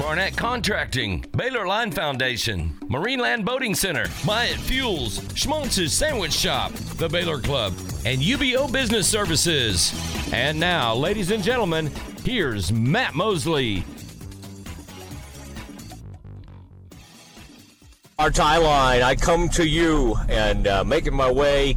Barnett Contracting, Baylor Line Foundation, Marineland Boating Center, Myatt Fuels, Schmaltz's Sandwich Shop, the Baylor Club, and UBO Business Services. And now, ladies and gentlemen, here's Matt Mosley. Our tie line, I come to you and uh, making my way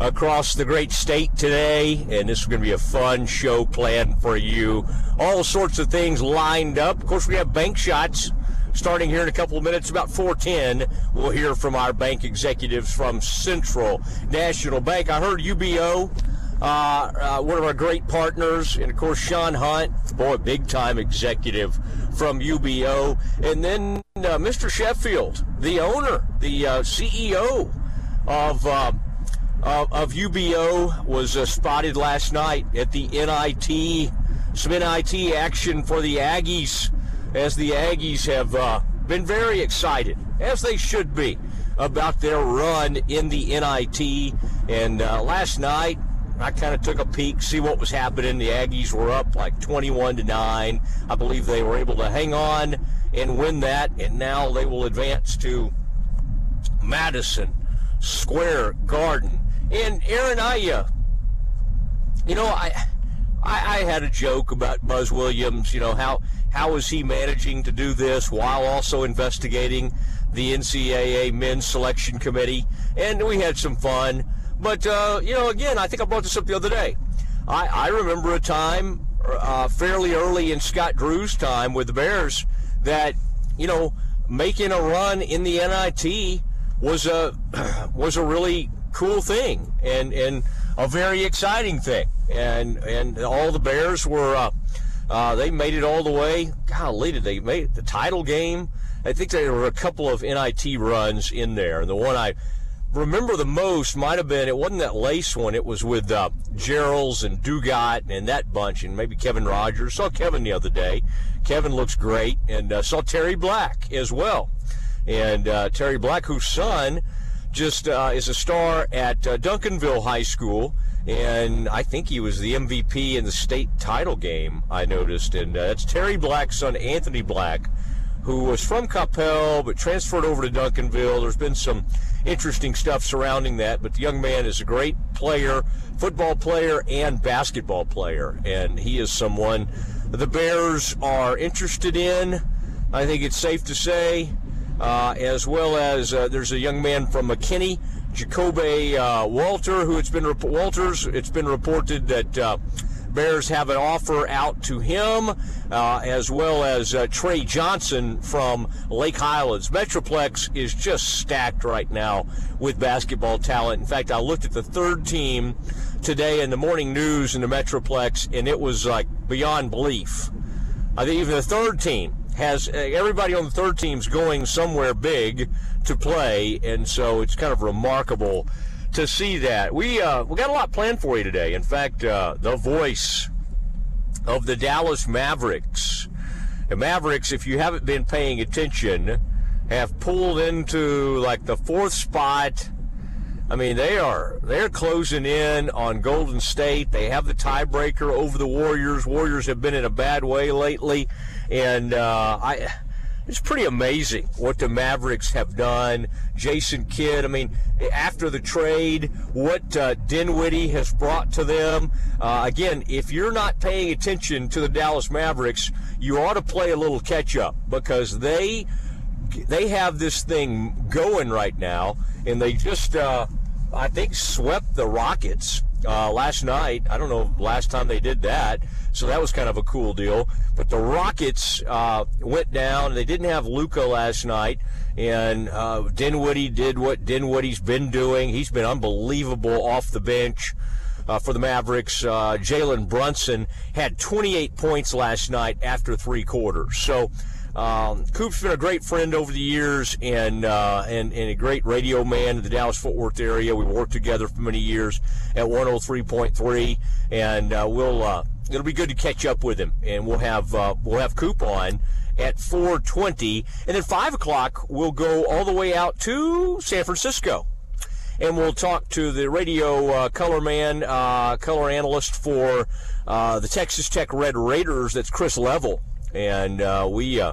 across the great state today, and this is going to be a fun show planned for you. All sorts of things lined up. Of course, we have bank shots starting here in a couple of minutes, about 410. We'll hear from our bank executives from Central National Bank. I heard UBO. Uh, uh, one of our great partners, and of course Sean Hunt, boy, big time executive from UBO, and then uh, Mr. Sheffield, the owner, the uh, CEO of uh, of, UBO was uh, spotted last night at the NIT, some NIT action for the Aggies, as the Aggies have uh, been very excited, as they should be, about their run in the NIT. And uh, last night, I kind of took a peek, see what was happening. The Aggies were up like 21 to 9. I believe they were able to hang on and win that, and now they will advance to Madison Square Garden and Aaron, I, uh, you know, I, I, I had a joke about Buzz Williams. You know how how is he managing to do this while also investigating the NCAA men's selection committee? And we had some fun. But uh, you know, again, I think I brought this up the other day. I, I remember a time uh, fairly early in Scott Drew's time with the Bears that you know making a run in the NIT was a was a really cool thing and and a very exciting thing. And and all the Bears were uh, uh, they made it all the way. Golly, did they make the title game? I think there were a couple of NIT runs in there. And the one I remember the most might have been it wasn't that lace one. It was with uh, Jerrells and Dugat and that bunch, and maybe Kevin Rogers. Saw Kevin the other day. Kevin looks great, and uh, saw Terry Black as well. And uh, Terry Black, whose son just uh, is a star at uh, Duncanville High School, and I think he was the MVP in the state title game. I noticed, and uh, it's Terry Black's son, Anthony Black, who was from Coppell but transferred over to Duncanville. There's been some interesting stuff surrounding that, but the young man is a great player, football player, and basketball player, and he is someone the Bears are interested in. I think it's safe to say uh, as well as uh, there's a young man from McKinney, Ja'Kobe uh, Walter, who it's been rep- Walters. It's been reported that uh, Bears have an offer out to him, uh, as well as uh, Tre Johnson from Lake Highlands. Metroplex is just stacked right now with basketball talent. In fact, I looked at the third team today in the morning news in the Metroplex, and it was like beyond belief. I think even the third team has uh, everybody on the third team's going somewhere big to play, and so it's kind of remarkable to see that. We uh, we got a lot planned for you today. In fact, uh, the voice of the Dallas Mavericks. The Mavericks, if you haven't been paying attention, have pulled into like the fourth spot. I mean, they are they're closing in on Golden State. They have the tiebreaker over the Warriors. Warriors have been in a bad way lately. And uh, I, it's pretty amazing what the Mavericks have done. Jason Kidd, I mean, after the trade, what uh, Dinwiddie has brought to them. Uh, again, if you're not paying attention to the Dallas Mavericks, you ought to play a little catch up because they they have this thing going right now, and they just uh, I think swept the Rockets uh, last night. I don't know last time they did that. So that was kind of a cool deal. But the Rockets uh, went down. They didn't have Luka last night, and uh, Dinwiddie did what Dinwiddie's been doing. He's been unbelievable off the bench. Uh, for the Mavericks. Uh, Jalen Brunson had 28 points last night after three quarters. So Um, Coop's been a great friend over the years and, uh, and, and a great radio man in the Dallas Fort Worth area. We worked together for many years at 103.3, and uh, we'll uh, it'll be good to catch up with him. And we'll have uh, we'll have Coop on at 4:20, and then five o'clock we'll go all the way out to San Francisco and we'll talk to the radio uh, color man, uh, color analyst for uh, the Texas Tech Red Raiders. That's Chris Level, and uh, we. Uh,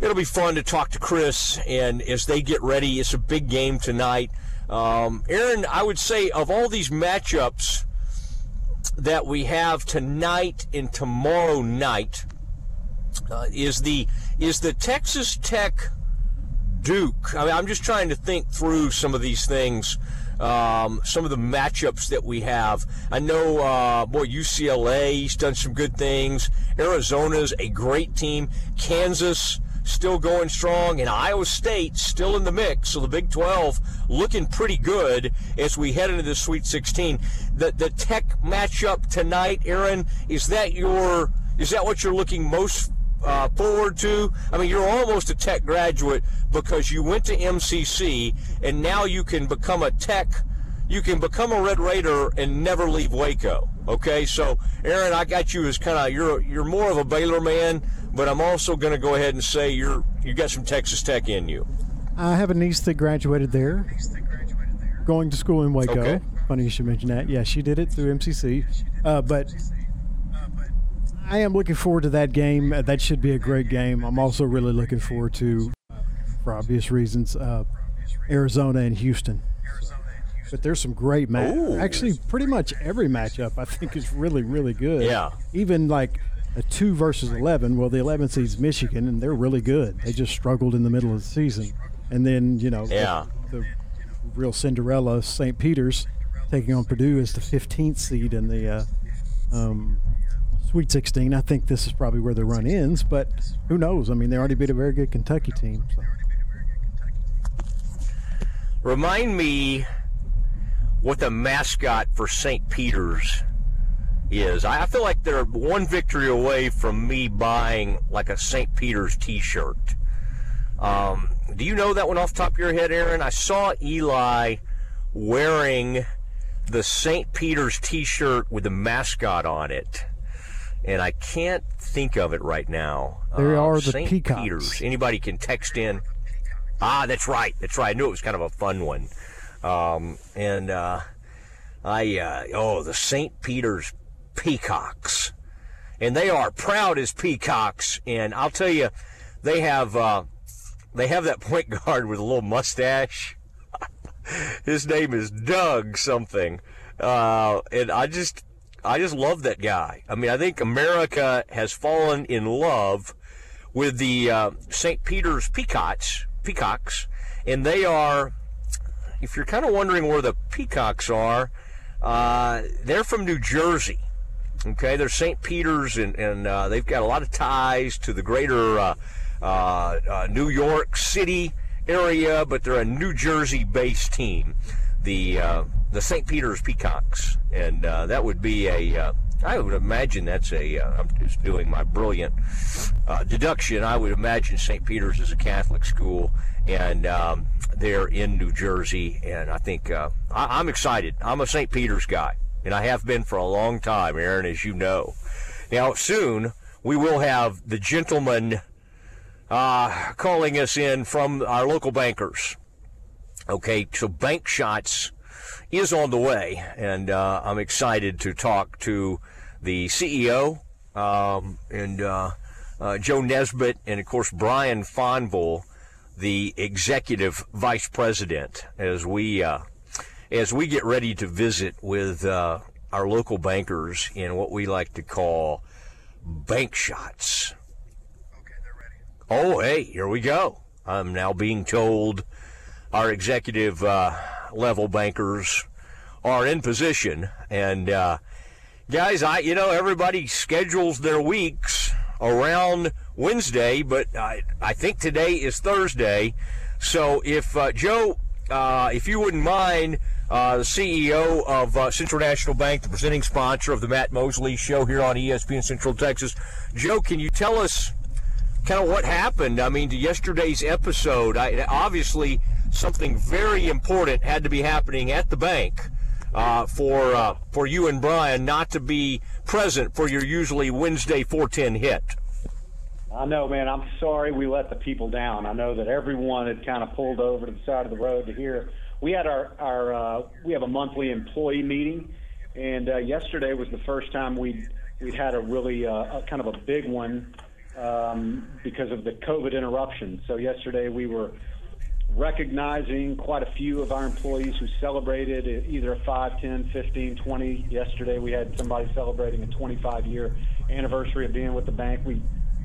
it'll be fun to talk to Chris, and as they get ready, it's a big game tonight. Um, Aaron, I would say of all these matchups that we have tonight and tomorrow night, uh, is the is the Texas Tech Duke. I mean, I'm just trying to think through some of these things, um, some of the matchups that we have. I know, uh, boy, UCLA's done some good things. Arizona's a great team. Kansas still going strong, and Iowa State still in the mix. So the Big 12 looking pretty good as we head into the Sweet 16. The the Tech matchup tonight, Aaron, is that your is that what you're looking most uh, forward to? I mean, you're almost a tech graduate because you went to MCC and now you can become a tech. You can become a Red Raider and never leave Waco. Okay, so Aaron, I got you as kind of you're you're more of a Baylor man, but I'm also going to go ahead and say you're you got some Texas Tech in you. I have a niece that graduated there, going to school in Waco. Okay. Funny you should mention that. Yeah, she did it through MCC, uh, but I am looking forward to that game. Uh, that should be a great game. I'm also really looking forward to, for obvious reasons, uh, Arizona and Houston. But there's some great match. Ooh. Actually, pretty much every matchup I think is really, really good. Yeah. Even like a two versus eleven. Well, the 11 seeds Michigan, and they're really good. They just struggled in the middle of the season, and then you know, Yeah. the, the real Cinderella St. Peter's taking on Purdue as the 15th seed in the uh, um, Sweet 16. I think this is probably where the run ends, but who knows? I mean, they already beat a very good Kentucky team. So. Remind me what the mascot for St. Peter's is. I feel like they're one victory away from me buying like a St. Peter's T-shirt. Um, do you know that one off the top of your head, Aaron? I saw Eli wearing the St. Peter's T-shirt with the mascot on it, and I can't think of it right now. They Uh, are the St. Peacocks. Peter's. Anybody can text in. Ah, that's right. That's right. I knew it was kind of a fun one. Um, and uh, I, uh, oh, the St. Peter's Peacocks. And they are proud as peacocks. And I'll tell you, they have uh, they have that point guard with a little mustache. His name is Doug something, uh, and I just I just love that guy. I mean, I think America has fallen in love with the uh, St. Peter's Peacocks, peacocks, and they are. If you're kind of wondering where the peacocks are, uh, they're from New Jersey. Okay, they're St. Peter's, and, and uh, they've got a lot of ties to the greater uh, uh, uh, New York City area, but they're a New Jersey-based team, the the St. Peter's Peacocks, and uh, that would be a. Uh, I would imagine that's a. Uh, I'm just doing my brilliant uh, deduction. I would imagine St. Peter's is a Catholic school, and um, they're in New Jersey, and I think uh, I, I'm excited. I'm a St. Peter's guy, and I have been for a long time, Aaron, as you know. Now, soon we will have the gentleman uh, calling us in from our local bankers. Okay, so Bank Shots is on the way, and uh, I'm excited to talk to the CEO um, and uh, uh, Joe Nesbitt, and of course Brian Fonville, the executive vice president, as we uh, as we get ready to visit with uh, our local bankers in what we like to call Bank Shots. Okay, they're ready. Oh, hey, here we go. I'm now being told our executive uh, level bankers are in position. And uh, guys, I you know everybody schedules their weeks around Wednesday, but I I think today is Thursday. So if uh, Joe, uh, if you wouldn't mind. Uh, the CEO of uh, Central National Bank, the presenting sponsor of the Matt Mosley Show here on ESPN Central Texas. Joe, can you tell us kind of what happened. I mean, to yesterday's episode, I, obviously something very important had to be happening at the bank uh, for uh, for you and Brian not to be present for your usually Wednesday 410 hit. I know, man. I'm sorry we let the people down. I know that everyone had kind of pulled over to the side of the road to hear. We had our our uh, we have a monthly employee meeting, and uh, yesterday was the first time we we'd had a really uh, kind of a big one um, because of the COVID interruption. So yesterday we were recognizing quite a few of our employees who celebrated either a 5, 10, 15, 20. Yesterday we had somebody celebrating a 25 year anniversary of being with the bank. We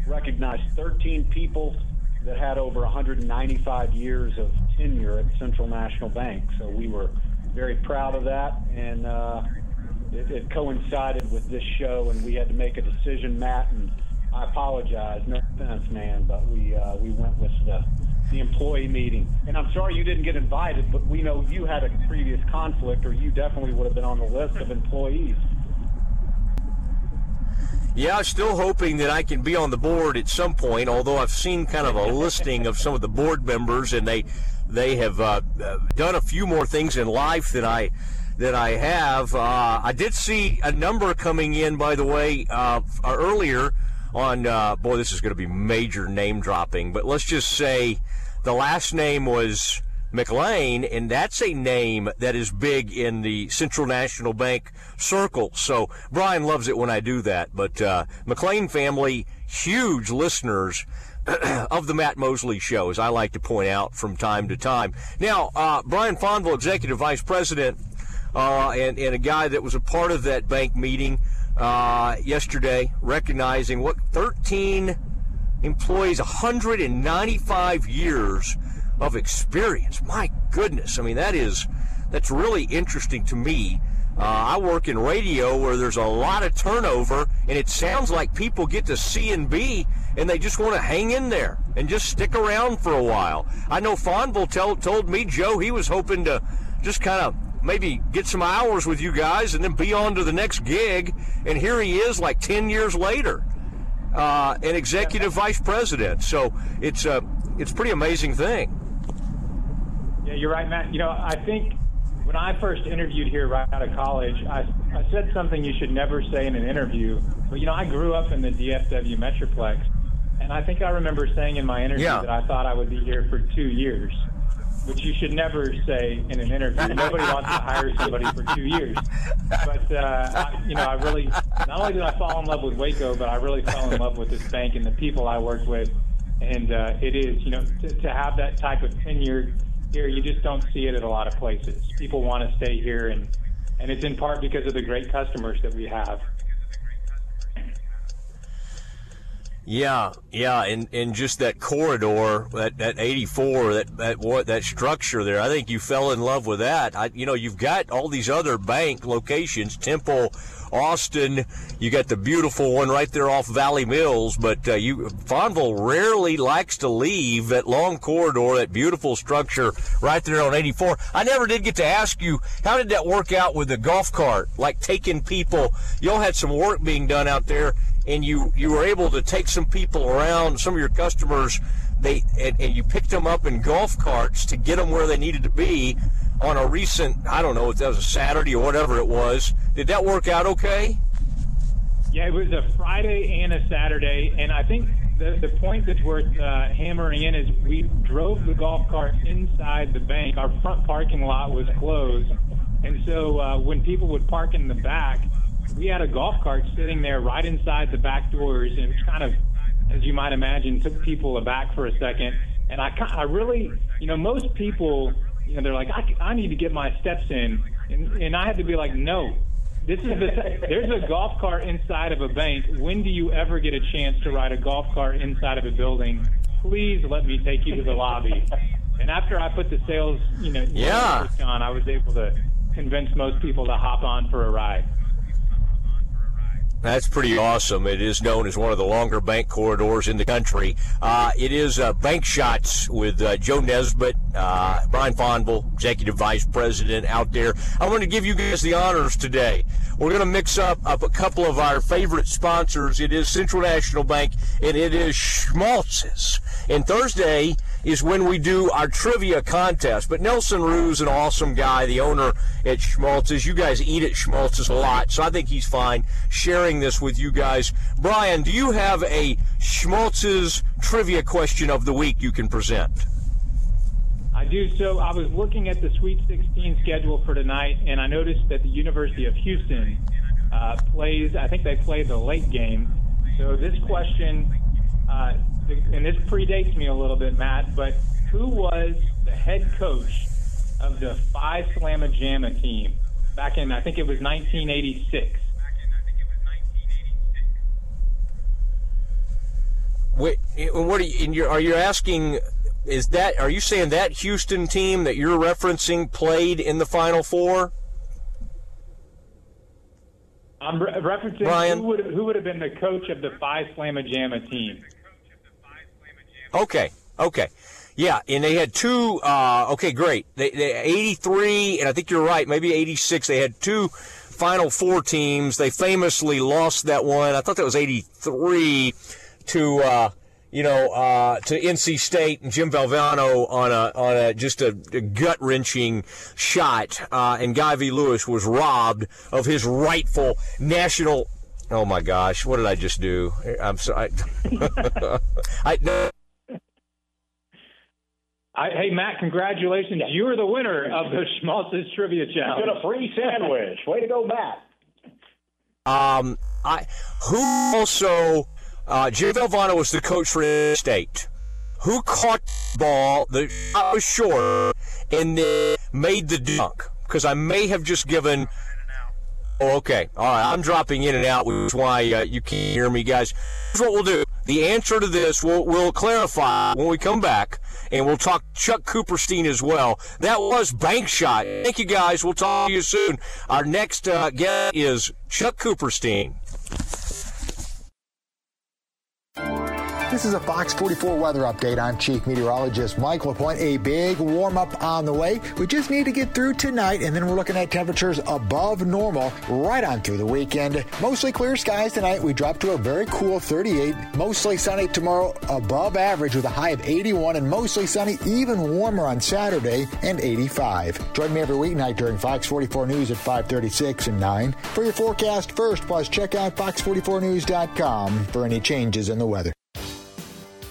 recognized 13 people that had over 195 years of tenure at Central National Bank. So we were very proud of that, and uh, it, it coincided with this show, and we had to make a decision, Matt. And I apologize, no offense, man, but we uh, we went with the the employee meeting. And I'm sorry you didn't get invited, but we know you had a previous conflict, or you definitely would have been on the list of employees yeah, still hoping that I can be on the board at some point. Although I've seen kind of a listing of some of the board members, and they they have uh, done a few more things in life than I than I have. Uh, I did see a number coming in, by the way, uh, earlier on. Uh, boy, this is going to be major name dropping, but let's just say the last name was McLean, and that's a name that is big in the Central National Bank circle. So Brian loves it when I do that. But uh, McLean family, huge listeners. of the Matt Mosley show, as I like to point out from time to time. Now, uh, Brian Fonville, Executive Vice President, uh, and, and a guy that was a part of that bank meeting uh, yesterday, recognizing what 13 employees, 195 years of experience. My goodness, I mean that is that's really interesting to me. Uh, I work in radio where there's a lot of turnover, and it sounds like people get to C and B, and they just want to hang in there and just stick around for a while. I know Fonville tell, told me Joe he was hoping to just kind of maybe get some hours with you guys and then be on to the next gig, and here he is like 10 years later, uh, an executive vice president. So it's a it's a pretty amazing thing. Yeah, you're right, Matt. You know, I think when I first interviewed here right out of college, I, I said something you should never say in an interview. But, you know, I grew up in the DFW Metroplex, and I think I remember saying in my interview yeah. that I thought I would be here for two years, which you should never say in an interview. Nobody wants to hire somebody for two years. But, uh, I, you know, I really, not only did I fall in love with Waco, but I really fell in love with this bank and the people I worked with. And uh, it is, you know, to, to have that type of tenure here, you just don't see it at a lot of places. People want to stay here, and and it's in part because of the great customers that we have. Yeah, yeah, and, and just that corridor, that, that 84, that, that what that structure there, I think you fell in love with that. I, you know, you've got all these other bank locations, Temple, Austin. You got the beautiful one right there off Valley Mills, but uh, you Fonville rarely likes to leave that long corridor, that beautiful structure right there on 84. I never did get to ask you how did that work out with the golf cart, like taking people. Y'all had some work being done out there, and you you were able to take some people around, some of your customers. They and, and you picked them up in golf carts to get them where they needed to be on a recent, I don't know if that was a Saturday or whatever it was. Did that work out okay? Yeah, it was a Friday and a Saturday, and I think the, the point that's worth uh, hammering in is we drove the golf cart inside the bank. Our front parking lot was closed, and so uh, when people would park in the back, we had a golf cart sitting there right inside the back doors, and it kind of, as you might imagine, took people aback for a second. And I, I really, you know, most people you know, they're like, I, I need to get my steps in, and, and I had to be like, no. This is the, there's a golf cart inside of a bank. When do you ever get a chance to ride a golf cart inside of a building? Please let me take you to the lobby. And after I put the sales, you know, yeah. on, I was able to convince most people to hop on for a ride. That's pretty awesome. It is known as one of the longer bank corridors in the country. Uh, it is uh, Bank Shots with uh, Joe Nesbitt uh, Brian Fonville, Executive Vice President out there. I want to give you guys the honors today. We're going to mix up, up a couple of our favorite sponsors. It is Central National Bank and it is Schmaltz's. And Thursday is when we do our trivia contest. But Nelson Rue's an awesome guy, the owner at Schmaltz's. You guys eat at Schmaltz's a lot, so I think he's fine sharing this with you guys. Brian, do you have a Schmaltz's trivia question of the week you can present? I do. So I was looking at the Sweet 16 schedule for tonight, and I noticed that the University of Houston uh, plays. I think they play the late game. So this question, uh, and this predates me a little bit, Matt. But who was the head coach of the Phi Slama Jama team back in? I think it was 1986. Wait, eh, what are you? Are you asking is that are you saying that Houston team that you're referencing played in the Final Four? I'm re- referencing Brian? who would who would have been the coach of the Phi Slama Jama team. Okay, okay, yeah, and they had two. Uh, okay, great. They, they 83, and I think you're right. Maybe 86. They had two Final Four teams. They famously lost that one. I thought that was 83 to. Uh, you know, uh, to NC State and Jim Valvano on a on a just a, a gut wrenching shot, uh, and Guy V. Lewis was robbed of his rightful national. Oh my gosh, what did I just do? I'm sorry. I, no, I, hey Matt, congratulations! You are the winner of the Schmaltz's Trivia Challenge. Get a free sandwich. Way to go, Matt. Um, I who also uh, Jay Valvano was the coach for NC State. Who caught the ball? The shot was short, and then made the dunk. Because I may have just given. Okay. All right. I'm dropping in and out, which is why uh, you can't hear me, guys. Here's what we'll do. The answer to this we'll, we'll clarify when we come back, and we'll talk Chuck Cooperstein as well. That was Bank Shot. Thank you, guys. We'll talk to you soon. Our next uh, guest is Chuck Cooperstein. This is a Fox 44 weather update. I'm Chief Meteorologist Mike LaPointe. A big warm up on the way. We just need to get through tonight, and then we're looking at temperatures above normal right on through the weekend. Mostly clear skies tonight. We drop to a very cool 38. Mostly sunny tomorrow, above average with a high of 81, and mostly sunny, even warmer on Saturday, and 85. Join me every weeknight during Fox 44 News at 536 and 9 for your forecast first. Plus, check out fox44news.com for any changes in the weather.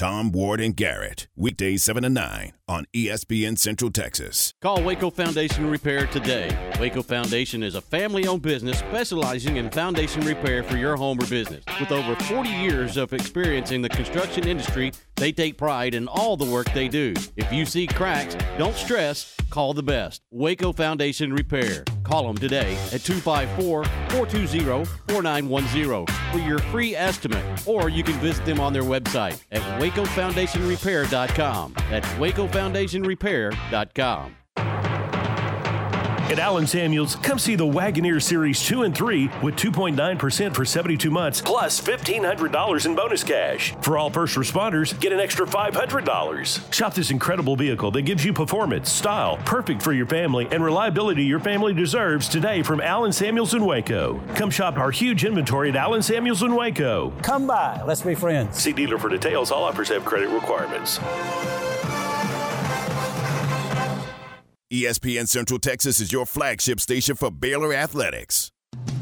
Tom Ward and Garrett, weekdays 7 to 9 on ESPN Central Texas. Call Waco Foundation Repair today. Waco Foundation is a family owned business specializing in foundation repair for your home or business. With over 40 years of experience in the construction industry, they take pride in all the work they do. If you see cracks, don't stress, call the best. Waco Foundation Repair. Call them today at 254 420 4910 for your free estimate, or you can visit them on their website at wacofoundationrepair.com. That's wacofoundationrepair.com. At Allen Samuels, come see the Wagoneer Series 2 and 3 with 2.9% for 72 months plus $1,500 in bonus cash. For all first responders, get an extra $500. Shop this incredible vehicle that gives you performance, style, perfect for your family, and reliability your family deserves today from Allen Samuels in Waco. Come shop our huge inventory at Allen Samuels in Waco. Come by, let's be friends. See dealer for details. All offers have credit requirements. ESPN Central Texas is your flagship station for Baylor Athletics.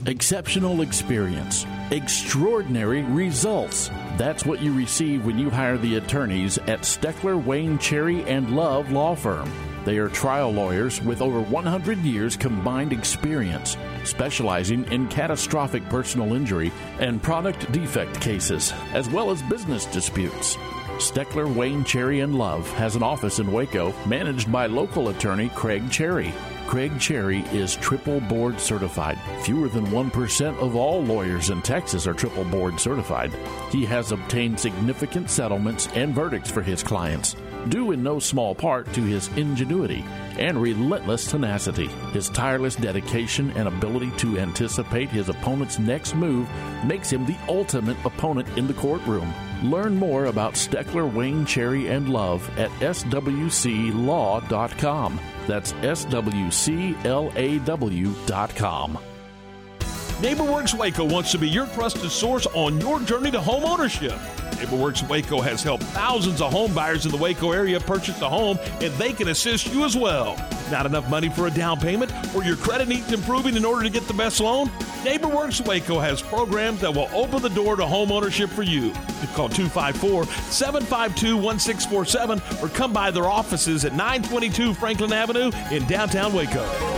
Exceptional experience, extraordinary results. That's what you receive when you hire the attorneys at Steckler, Wayne, Cherry, and Love Law Firm. They are trial lawyers with over 100 years combined experience, specializing in catastrophic personal injury and product defect cases, as well as business disputes. Steckler, Wayne, Cherry, and Love has an office in Waco managed by local attorney Craig Cherry. Craig Cherry is triple board certified. Fewer than 1% of all lawyers in Texas are triple board certified. He has obtained significant settlements and verdicts for his clients, due in no small part to his ingenuity and relentless tenacity. His tireless dedication and ability to anticipate his opponent's next move makes him the ultimate opponent in the courtroom. Learn more about Steckler, Wayne, Cherry, and Love at swclaw.com. That's swclaw.com. NeighborWorks Waco wants to be your trusted source on your journey to home ownership. NeighborWorks Waco has helped thousands of home buyers in the Waco area purchase a home, and they can assist you as well. Not enough money for a down payment, or your credit needs improving in order to get the best loan? NeighborWorks Waco has programs that will open the door to home ownership for you. Call 254 752 1647 or come by their offices at 922 Franklin Avenue in downtown Waco.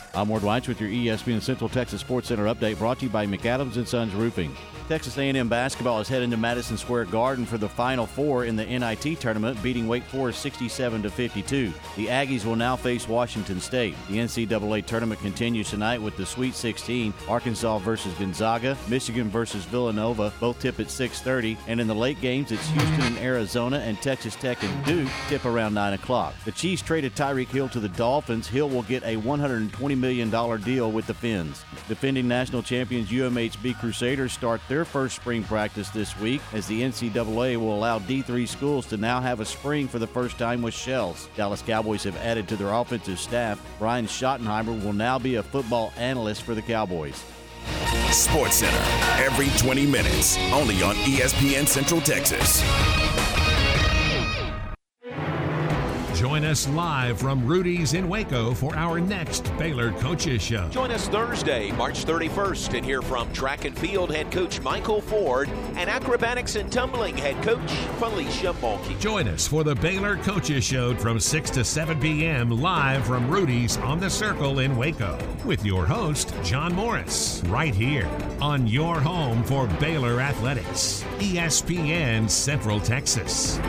I'm Ward Weitz with your ESPN Central Texas Sports Center update brought to you by McAdams and Sons Roofing. Texas A&M basketball is heading to Madison Square Garden for the Final Four in the NIT tournament, beating Wake Forest 67 to 52. The Aggies will now face Washington State. The NCAA tournament continues tonight with the Sweet 16, Arkansas versus Gonzaga, Michigan versus Villanova, both tip at 6:30, and in the late games, it's Houston and Arizona and Texas Tech and Duke tip around 9 o'clock. The Chiefs traded Tyreek Hill to the Dolphins. Hill will get a 120 million dollar deal with the Fins. Defending national champions UMHB Crusaders start their first spring practice this week as the NCAA will allow D3 schools to now have a spring for the first time with shells. Dallas Cowboys have added to their offensive staff. Brian Schottenheimer will now be a football analyst for the Cowboys. Sports Center, every 20 minutes, only on ESPN Central Texas. Join us live from Rudy's in Waco for our next Baylor Coaches Show. Join us Thursday, March 31st, and hear from track and field head coach Michael Ford and acrobatics and tumbling head coach Felicia Mulkey. Join us for the Baylor Coaches Show from 6 to 7 p.m. live from Rudy's on the Circle in Waco with your host, John Morris, right here on your home for Baylor Athletics, ESPN Central Texas.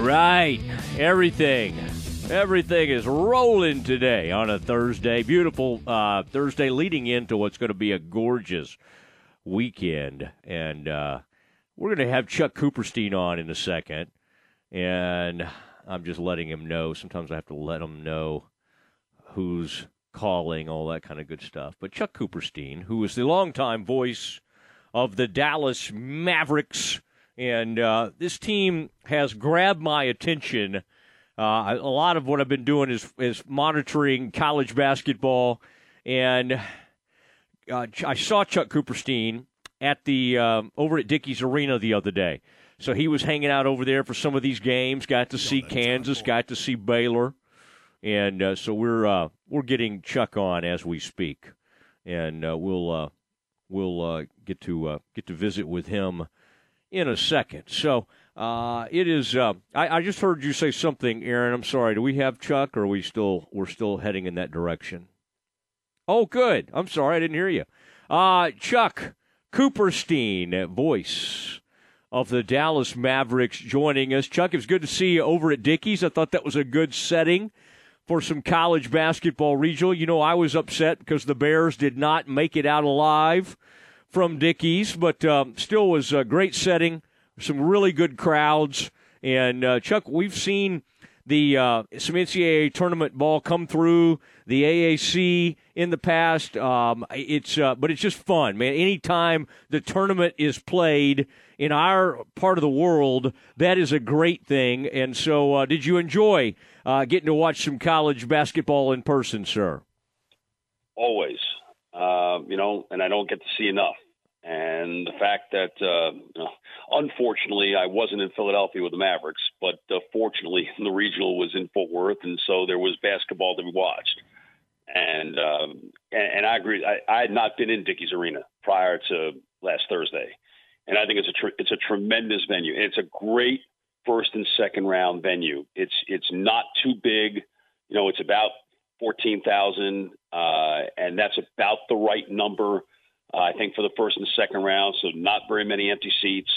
Right, everything, everything is rolling today on a Thursday. Beautiful uh, Thursday, leading into what's going to be a gorgeous weekend, and uh, we're going to have Chuck Cooperstein on in a second, and I'm just letting him know. Sometimes I have to let him know who's calling, all that kind of good stuff. But Chuck Cooperstein, who is the longtime voice of the Dallas Mavericks and uh, this team has grabbed my attention. Uh, a lot of what I've been doing is is monitoring college basketball, and uh, I saw Chuck Cooperstein at the um, over at Dickies Arena the other day. So he was hanging out over there for some of these games. Got to see Kansas. Got to see Baylor, and uh, so we're uh, we're getting Chuck on as we speak, and uh, we'll we'll get to get to visit with him in a second. So uh, it is. Uh, I, I, just heard you say something, Aaron. I'm sorry. Do we have Chuck, or we still we're still heading in that direction? Oh, good. I'm sorry, I didn't hear you. Uh, Chuck Cooperstein, voice of the Dallas Mavericks, joining us. Chuck, it's good to see you over at Dickies. I thought that was a good setting for some college basketball regional. You know, I was upset because the Bears did not make it out alive from Dickies, but um, still was a great setting, some really good crowds. And uh, Chuck, we've seen the uh, some NCAA tournament ball come through the AAC in the past. Um, it's uh, but it's just fun, man. Anytime the tournament is played in our part of the world, that is a great thing. And so, uh, did you enjoy uh, getting to watch some college basketball in person, sir? Always, uh, you know, and I don't get to see enough. And the fact that, uh, unfortunately, I wasn't in Philadelphia with the Mavericks, but uh, fortunately, the regional was in Fort Worth, and so there was basketball to be watched. And um, and, and I agree. I, I had not been in Dickies Arena prior to last Thursday, and I think it's a tr- it's a tremendous venue. And it's a great first and second round venue. It's it's not too big. You know, it's about fourteen thousand, uh, and that's about the right number. Uh, I think for the first and second round, so not very many empty seats.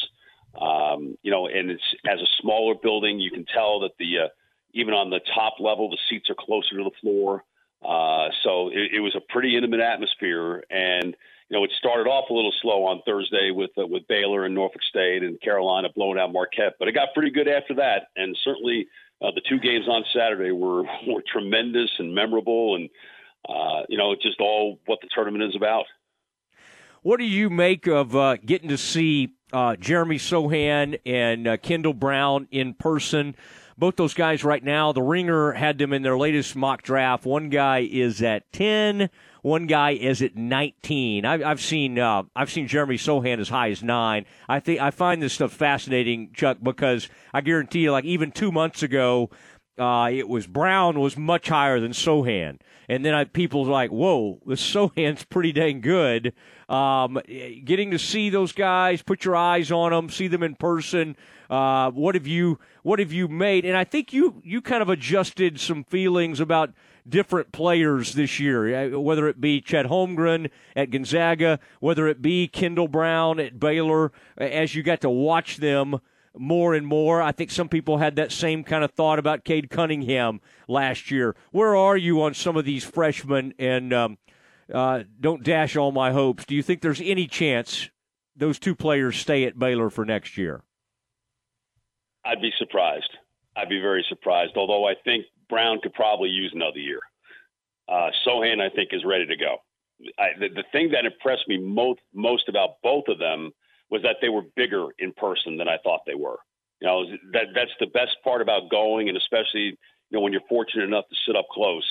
Um, you know, and it's as a smaller building, you can tell that the uh, even on the top level, the seats are closer to the floor. Uh, so it, it was a pretty intimate atmosphere, and you know, it started off a little slow on Thursday with uh, with Baylor and Norfolk State and Carolina blowing out Marquette, but it got pretty good after that. And certainly, uh, the two games on Saturday were were tremendous and memorable, and uh, you know, just all what the tournament is about. What do you make of uh, getting to see uh, Jeremy Sochan and uh, Kendall Brown in person? both those guys right now, the Ringer had them in their latest mock draft. One guy is at 10, one guy is at 19. I've, I've seen uh, I've seen Jeremy Sochan as high as nine. I think I find this stuff fascinating, Chuck, because I guarantee you, like even two months ago, uh, it was Brown was much higher than Sochan, and then I, people like, "Whoa, the Sochan's pretty dang good." Um, getting to see those guys, put your eyes on them, see them in person. Uh, what have you What have you made? And I think you you kind of adjusted some feelings about different players this year, uh, whether it be Chet Holmgren at Gonzaga, whether it be Kendall Brown at Baylor, as you got to watch them more and more. I think some people had that same kind of thought about Cade Cunningham last year. Where are you on some of these freshmen? And um, uh, don't dash all my hopes. Do you think there's any chance those two players stay at Baylor for next year? I'd be surprised. I'd be very surprised. Although I think Brown could probably use another year. Uh, Sochan, I think, is ready to go. I, the, the thing that impressed me most most about both of them was that they were bigger in person than I thought they were. You know, that that's the best part about going, and especially you know when you're fortunate enough to sit up close,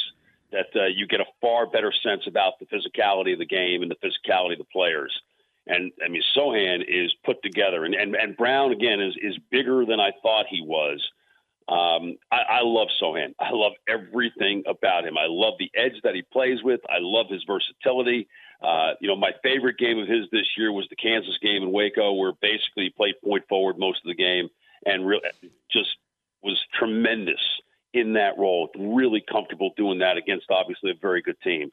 that uh, you get a far better sense about the physicality of the game and the physicality of the players. And I mean, Sochan is put together, and and, and Brown again is is bigger than I thought he was. Um, I, I love Sochan. I love everything about him. I love the edge that he plays with. I love his versatility. Uh, you know, my favorite game of his this year was the Kansas game in Waco, where basically he played point forward most of the game and really just was tremendous in that role. Really comfortable doing that against obviously a very good team.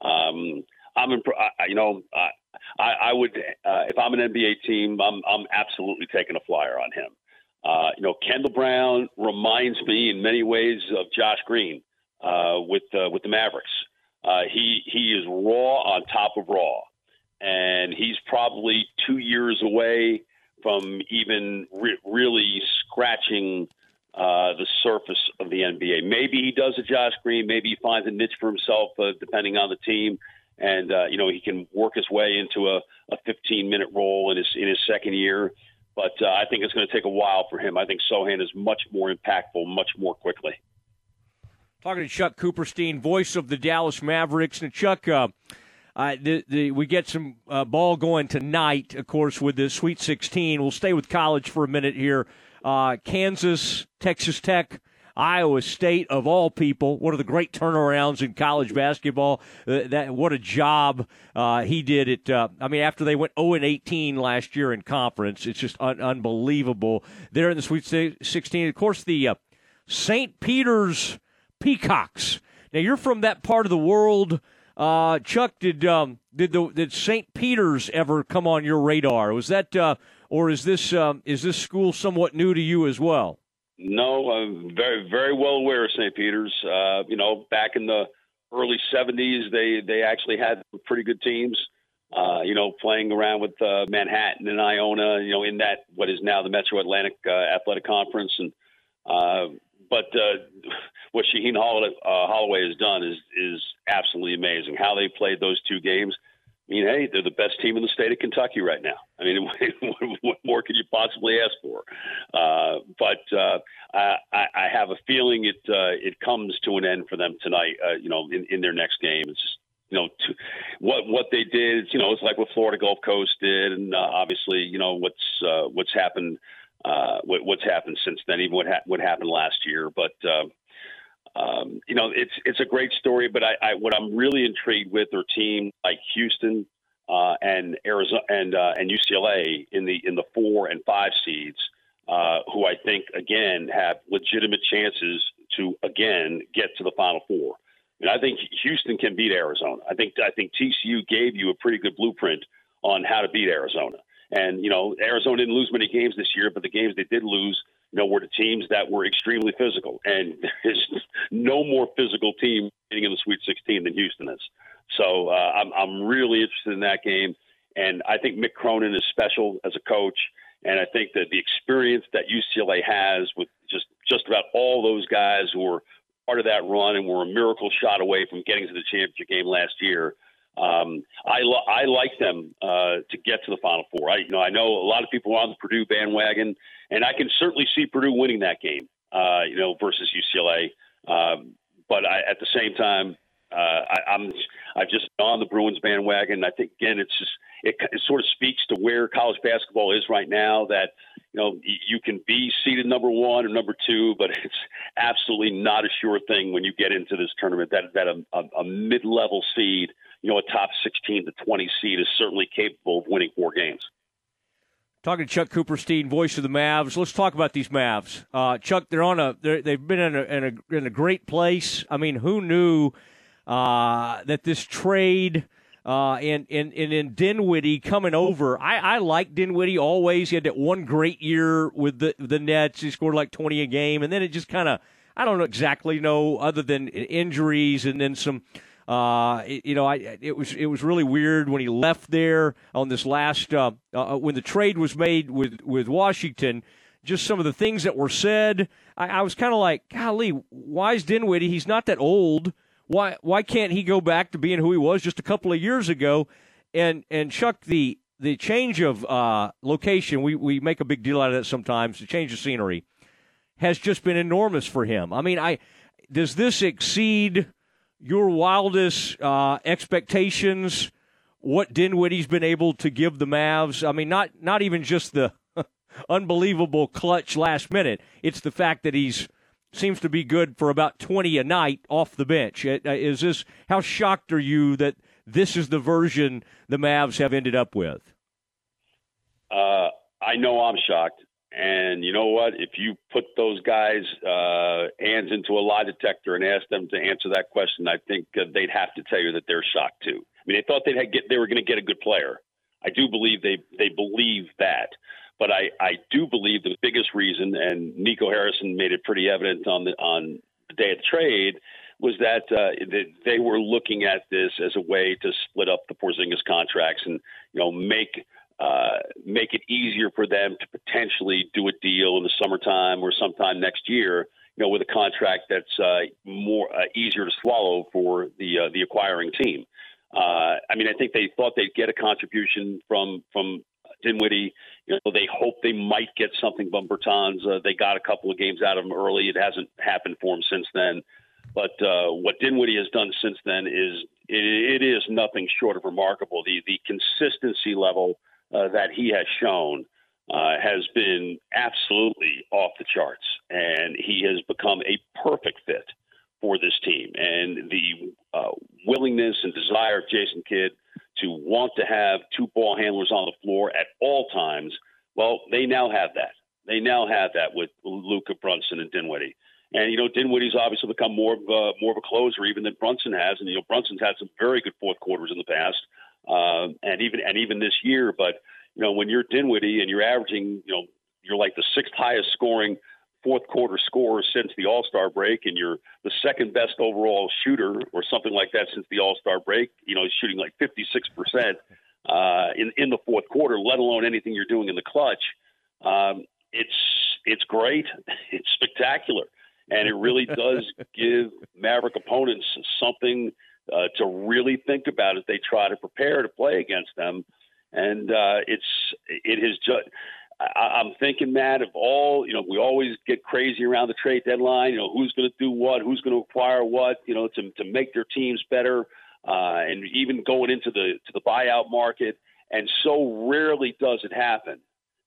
Um, I'm, imp- I, you know, I, I would uh, if I'm an NBA team, I'm, I'm absolutely taking a flyer on him. Uh, you know, Kendall Brown reminds me in many ways of Josh Green uh, with uh, with the Mavericks. Uh, he he is raw on top of raw, and he's probably two years away from even re- really scratching uh, the surface of the NBA. Maybe he does a Josh Green. Maybe he finds a niche for himself, uh, depending on the team, and uh, you know he can work his way into a, a 15 minute role in his in his second year. But uh, I think it's going to take a while for him. I think Sochan is much more impactful, much more quickly. Talking to Chuck Cooperstein, voice of the Dallas Mavericks. And Chuck, uh, uh, the, the, we get some uh, ball going tonight, of course, with the Sweet 16. We'll stay with college for a minute here. Uh, Kansas, Texas Tech, Iowa State, of all people, one of the great turnarounds in college basketball. Uh, that what a job uh, he did it. Uh, I mean, after they went 0 and 18 last year in conference, it's just un- unbelievable. They're in the Sweet 16. Of course, the St. Peter's peacocks. Now you're from that part of the world. Uh, Chuck, did um, did the did St. Peter's ever come on your radar? Was that uh, or is this um, is this school somewhat new to you as well? No, I'm very very well aware of St. Peter's. Uh, you know, back in the early '70s, they they actually had pretty good teams. Uh, you know, playing around with uh, Manhattan and Iona. You know, in that what is now the Metro Atlantic uh, Athletic Conference, and uh, but uh, what Shaheen Holloway, Holloway has done is is absolutely amazing. How they played those two games. I mean, hey, they're the best team in the state of Kentucky right now. I mean, what more could you possibly ask for? Uh, but uh, I, I have a feeling it uh, it comes to an end for them tonight. Uh, you know, in, in their next game, it's just you know to, what what they did. You know, it's like what Florida Gulf Coast did, and uh, obviously, you know what's uh, what's happened. Uh, what, what's happened since then, even what ha- what happened last year, but. Um, you know, it's it's a great story, but I, I what I'm really intrigued with are teams like Houston, uh, and Arizona and uh, and UCLA in the in the four and five seeds, uh, who I think again have legitimate chances to again get to the Final Four. And I think Houston can beat Arizona. I think I think TCU gave you a pretty good blueprint on how to beat Arizona. And you know, Arizona didn't lose many games this year, but the games they did lose, you know, were the teams that were extremely physical. And there's no more physical team in the Sweet 16 than Houston is. So uh, I'm I'm really interested in that game, and I think Mick Cronin is special as a coach, and I think that the experience that UCLA has with just just about all those guys who were part of that run and were a miracle shot away from getting to the championship game last year. Um, I lo- I like them uh, to get to the Final Four. I you know I know a lot of people are on the Purdue bandwagon, and I can certainly see Purdue winning that game. Uh, you know versus UCLA, um, but I, at the same time, uh, I, I'm I've just on the Bruins bandwagon. I think again, it's just it, it sort of speaks to where college basketball is right now. That you know you can be seeded number one or number two, but it's absolutely not a sure thing when you get into this tournament. That that a, a, a mid-level seed, you know, a top 16 to 20 seed is certainly capable of winning four games. Talking to Chuck Cooperstein, voice of the Mavs. Let's talk about these Mavs. Uh, Chuck, they're on a they have been in a, in a in a great place. I mean, who knew? uh, that this trade uh, and, and, and in Dinwiddie coming over, I, I like Dinwiddie always. He had that one great year with the the Nets. He scored like 20 a game, and then it just kind of, I don't know exactly know, other than injuries and then some. Uh, you know, I it was it was really weird when he left there on this last uh, uh, when the trade was made with with Washington. Just some of the things that were said, I, I was kind of like, golly, why is Dinwiddie? He's not that old. Why why can't he go back to being who he was just a couple of years ago? And and Chuck the the change of uh, location, we, we make a big deal out of that sometimes. The change of scenery has just been enormous for him. I mean, I does this exceed your wildest uh, expectations? What Dinwiddie's been able to give the Mavs? I mean, not not even just the unbelievable clutch last minute. It's the fact that he's seems to be good for about 20 a night off the bench. Uh, uh, is this how shocked are you that this is the version the Mavs have ended up with? Uh, I know I'm shocked. And you know what? If you put those guys' uh, hands into a lie detector and ask them to answer that question, I think uh, they'd have to tell you that they're shocked too. I mean, they thought they'd get they were going to get a good player. I do believe they they believe that. But I, I do believe the biggest reason, and Nico Harrison made it pretty evident on the on the day of the trade, was that, uh, that they were looking at this as a way to split up the Porzingis contracts and you know make uh, make it easier for them to potentially do a deal in the summertime or sometime next year. You know, with a contract that's uh, more uh, easier to swallow for the uh, the acquiring team. Uh, I mean, I think they thought they'd get a contribution from from Dinwiddie. You know, they hope they might get something from Bertans. They got a couple of games out of him early. It hasn't happened for him since then. But uh, what Dinwiddie has done since then is it, it is nothing short of remarkable. The the consistency level uh, that he has shown uh, has been absolutely off the charts, and he has become a perfect fit for this team. And the uh, willingness and desire of Jason Kidd to want to have two ball handlers on the floor at all times, well, they now have that. They now have that with Luka Brunson and Dinwiddie. And you know, Dinwiddie's obviously become more of a, more of a closer even than Brunson has. And you know, Brunson's had some very good fourth quarters in the past, uh, and even and even this year. But you know, when you're Dinwiddie and you're averaging, you know, you're like the sixth highest scoring fourth quarter scorer since the All Star break, and you're the second best overall shooter or something like that since the All Star break. You know, shooting like 56 percent uh, in in the fourth quarter, let alone anything you're doing in the clutch. Um, it's it's great, it's spectacular, and it really does give Maverick opponents something uh, to really think about as they try to prepare to play against them. and uh, it's it has just. I'm thinking, Matt, of all you know, we always get crazy around the trade deadline. You know, who's going to do what, who's going to acquire what, you know, to to make their teams better, uh, and even going into the to the buyout market. And so rarely does it happen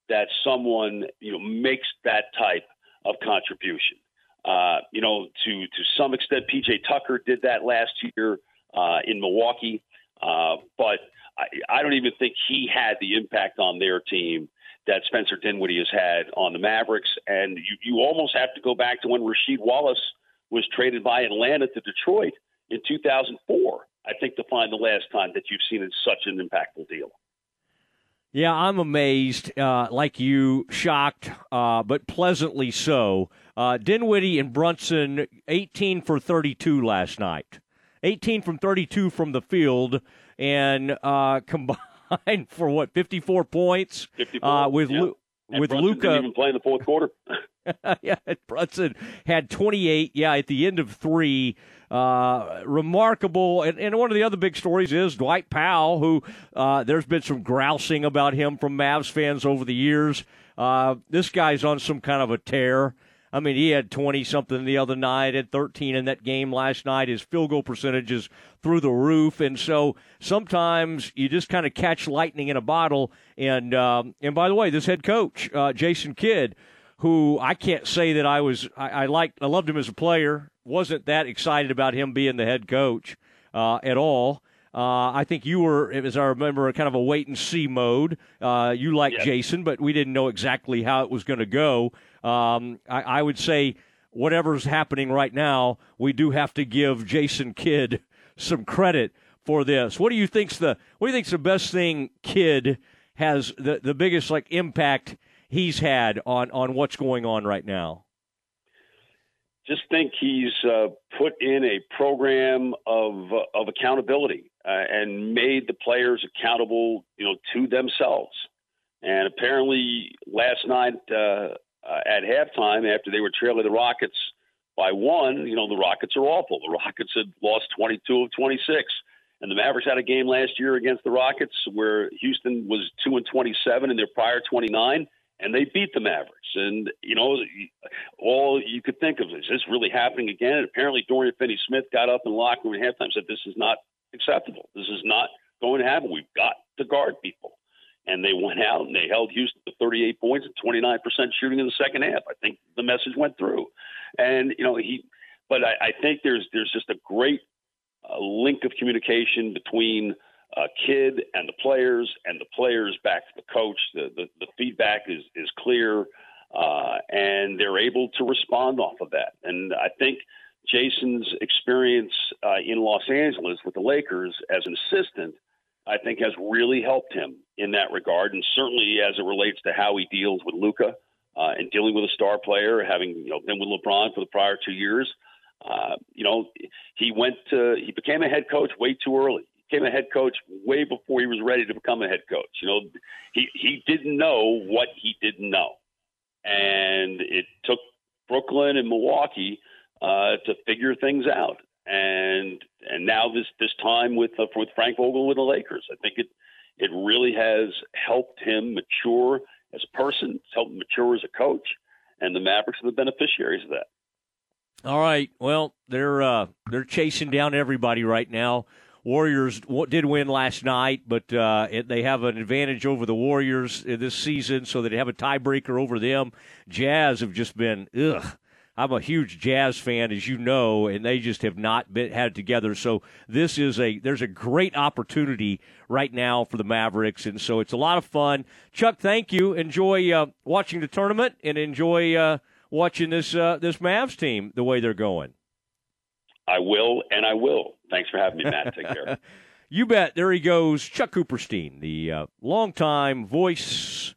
that someone you know makes that type of contribution. Uh, you know, to to some extent, PJ Tucker did that last year uh, in Milwaukee, uh, but I, I don't even think he had the impact on their team that Spencer Dinwiddie has had on the Mavericks. And you, you almost have to go back to when Rasheed Wallace was traded by Atlanta to Detroit in 2004. I think to find the last time that you've seen such an impactful deal. Yeah, I'm amazed, uh, like you, shocked, uh, but pleasantly so. Uh, Dinwiddie and Brunson, 18 for 32 last night. 18 from 32 from the field, and uh, combined for what, 54 points? 54, uh, with yeah. Lu- and with Brunson Luka. didn't even play in the fourth quarter. yeah, Brunson had 28. Yeah, at the end of three. Uh, remarkable. And, and one of the other big stories is Dwight Powell, who uh, there's been some grousing about him from Mavs fans over the years. Uh, this guy's on some kind of a tear. I mean, he had 20 something the other night, had 13 in that game last night. His field goal percentage is through the roof. And so sometimes you just kind of catch lightning in a bottle. And, um, and by the way, this head coach, uh, Jason Kidd, who I can't say that I was, I, I liked, I loved him as a player, wasn't that excited about him being the head coach uh, at all. Uh, I think you were, as I remember, kind of a wait and see mode. Uh, you liked Yes. Jason, but we didn't know exactly how it was going to go. Um, I, I would say whatever's happening right now, we do have to give Jason Kidd some credit for this. What do you think's the what do you think's the best thing Kidd has the the biggest like impact he's had on on what's going on right now? just think he's uh, put in a program of uh, of accountability uh, and made the players accountable, you know, to themselves. And apparently, last night uh, at halftime, after they were trailing the Rockets by one, you know, the Rockets are awful. The Rockets had lost 22 of 26. And the Mavericks had a game last year against the Rockets where Houston was 2 and 27 in their prior 29 and they beat the Mavericks. And you know, all you could think of is this really happening again? And apparently, Dorian Finney-Smith got up in the locker room at halftime and said, "This is not acceptable. This is not going to happen. We've got to guard people." And they went out and they held Houston to 38 points and 29 percent shooting in the second half. I think the message went through. And you know, he. But I, I think there's there's just a great uh, link of communication between uh, Kidd and the players, and the players back to the coach. The the, the feedback is is clear, uh, and they're able to respond off of that. And I think Jason's experience uh, in Los Angeles with the Lakers as an assistant, I think, has really helped him in that regard, and certainly as it relates to how he deals with Luka. Uh, and dealing with a star player, having you know been with LeBron for the prior two years, uh, you know he went to he became a head coach way too early He became a head coach way before he was ready to become a head coach. You know, he he didn't know what he didn't know, and it took Brooklyn and Milwaukee uh, to figure things out. And and now this this time with uh, with Frank Vogel with the Lakers, I think it it really has helped him mature as a person, it's helped him mature as a coach, and the Mavericks are the beneficiaries of that. All right. Well, they're uh, they're chasing down everybody right now. Warriors did win last night, but uh, it, they have an advantage over the Warriors uh, this season, so they have a tiebreaker over them. Jazz have just been ugh. I'm a huge Jazz fan, as you know, and they just have not been had it together. So this is a there's a great opportunity right now for the Mavericks, and so it's a lot of fun. Chuck, thank you. Enjoy uh, watching the tournament and enjoy uh, watching this uh, this Mavs team the way they're going. I will, and I will. Thanks for having me, Matt. Take care. You bet. There he goes, Chuck Cooperstein, the uh, longtime voice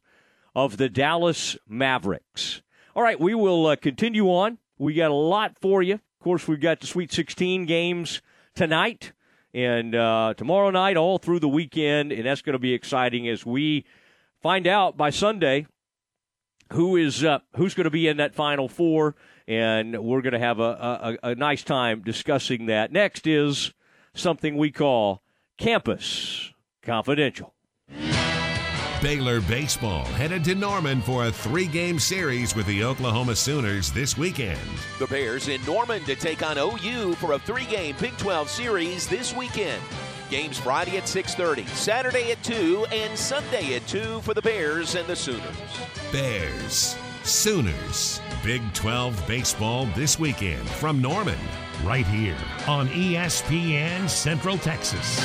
of the Dallas Mavericks. All right, we will uh, continue on. We got a lot for you. Of course, we've got the Sweet 16 games tonight and uh, tomorrow night, all through the weekend, and that's going to be exciting as we find out by Sunday who is uh, who's going to be in that Final Four, and we're going to have a, a, a nice time discussing that. Next is something we call Campus Confidential. Baylor Baseball headed to Norman for a three game series with the Oklahoma Sooners this weekend. The Bears in Norman to take on OU for a three game Big 12 series this weekend. Games Friday at 6:30, Saturday at 2, and Sunday at 2 for the Bears and the Sooners. Bears, Sooners, Big 12 baseball this weekend from Norman, right here on ESPN Central Texas.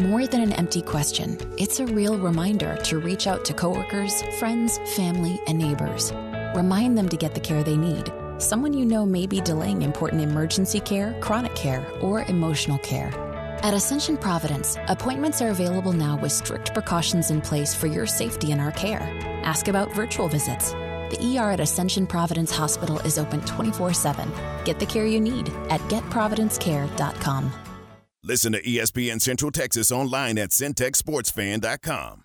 More than an empty question, it's a real reminder to reach out to coworkers, friends, family, and neighbors. Remind them to get the care they need. Someone you know may be delaying important emergency care, chronic care, or emotional care. At Ascension Providence, appointments are available now with strict precautions in place for your safety and our care. Ask about virtual visits. The ER at Ascension Providence Hospital is open 24 7. Get the care you need at getprovidencecare.com. Listen to ESPN Central Texas online at centexsportsfan.com.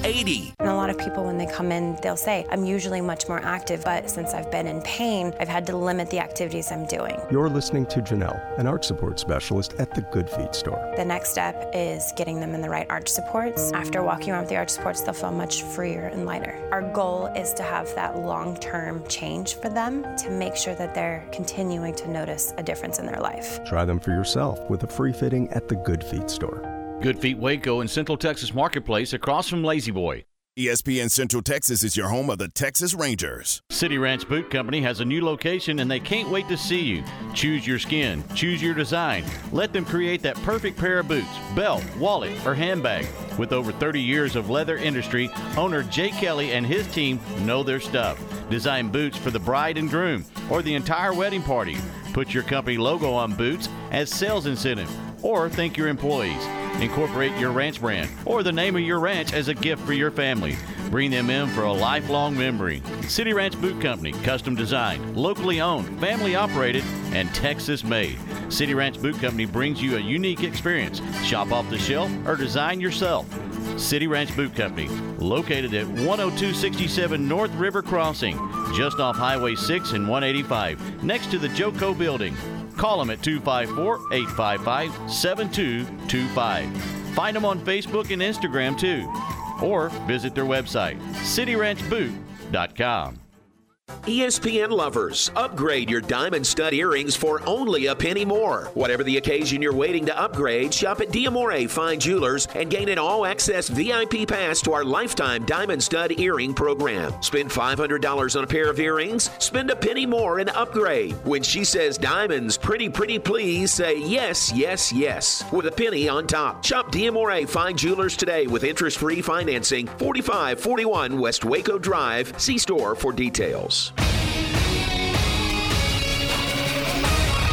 8080. And a lot of people, when they come in, they'll say, I'm usually much more active, but since I've been in pain, I've had to limit the activities I'm doing. You're listening to Janelle, an arch support specialist at the Good Feet store. The next step is getting them in the right arch supports. After walking around with the arch supports, they'll feel much freer and lighter. Our goal is to have that long term change for them to make sure that they're continuing to notice a difference in their life. Try them for yourself with a free fitting at the Good Feet store. Good Feet Waco in Central Texas Marketplace across from La-Z-Boy. ESPN Central Texas is your home of the Texas Rangers. City Ranch Boot Company has a new location and they can't wait to see you. Choose your skin, choose your design. Let them create that perfect pair of boots, belt, wallet, or handbag. With over 30 years of leather industry, owner Jay Kelly and his team know their stuff. Design boots for the bride and groom or the entire wedding party. Put your company logo on boots as sales incentive or thank your employees. Incorporate your ranch brand or the name of your ranch as a gift for your family. Bring them in for a lifelong memory. City Ranch Boot Company, custom designed, locally owned, family operated, and Texas made. City Ranch Boot Company brings you a unique experience. Shop off the shelf or design yourself. City Ranch Boot Company, located at 10267 North River Crossing, just off Highway 6 and 185, next to the Joco Building. Call them at 254 855 7225. Find them on Facebook and Instagram too. Or visit their website, cityranchboot.com. ESPN lovers, upgrade your diamond stud earrings for only a penny more. Whatever the occasion you're waiting to upgrade, shop at Diamore Fine Jewelers and gain an all access VIP pass to our lifetime diamond stud earring program. Spend $500 on a pair of earrings, spend a penny more and upgrade. When she says diamonds, pretty, pretty please, say yes, yes, yes, with a penny on top. Shop Diamore Fine Jewelers today with interest free financing, 4541 West Waco Drive. See store for details.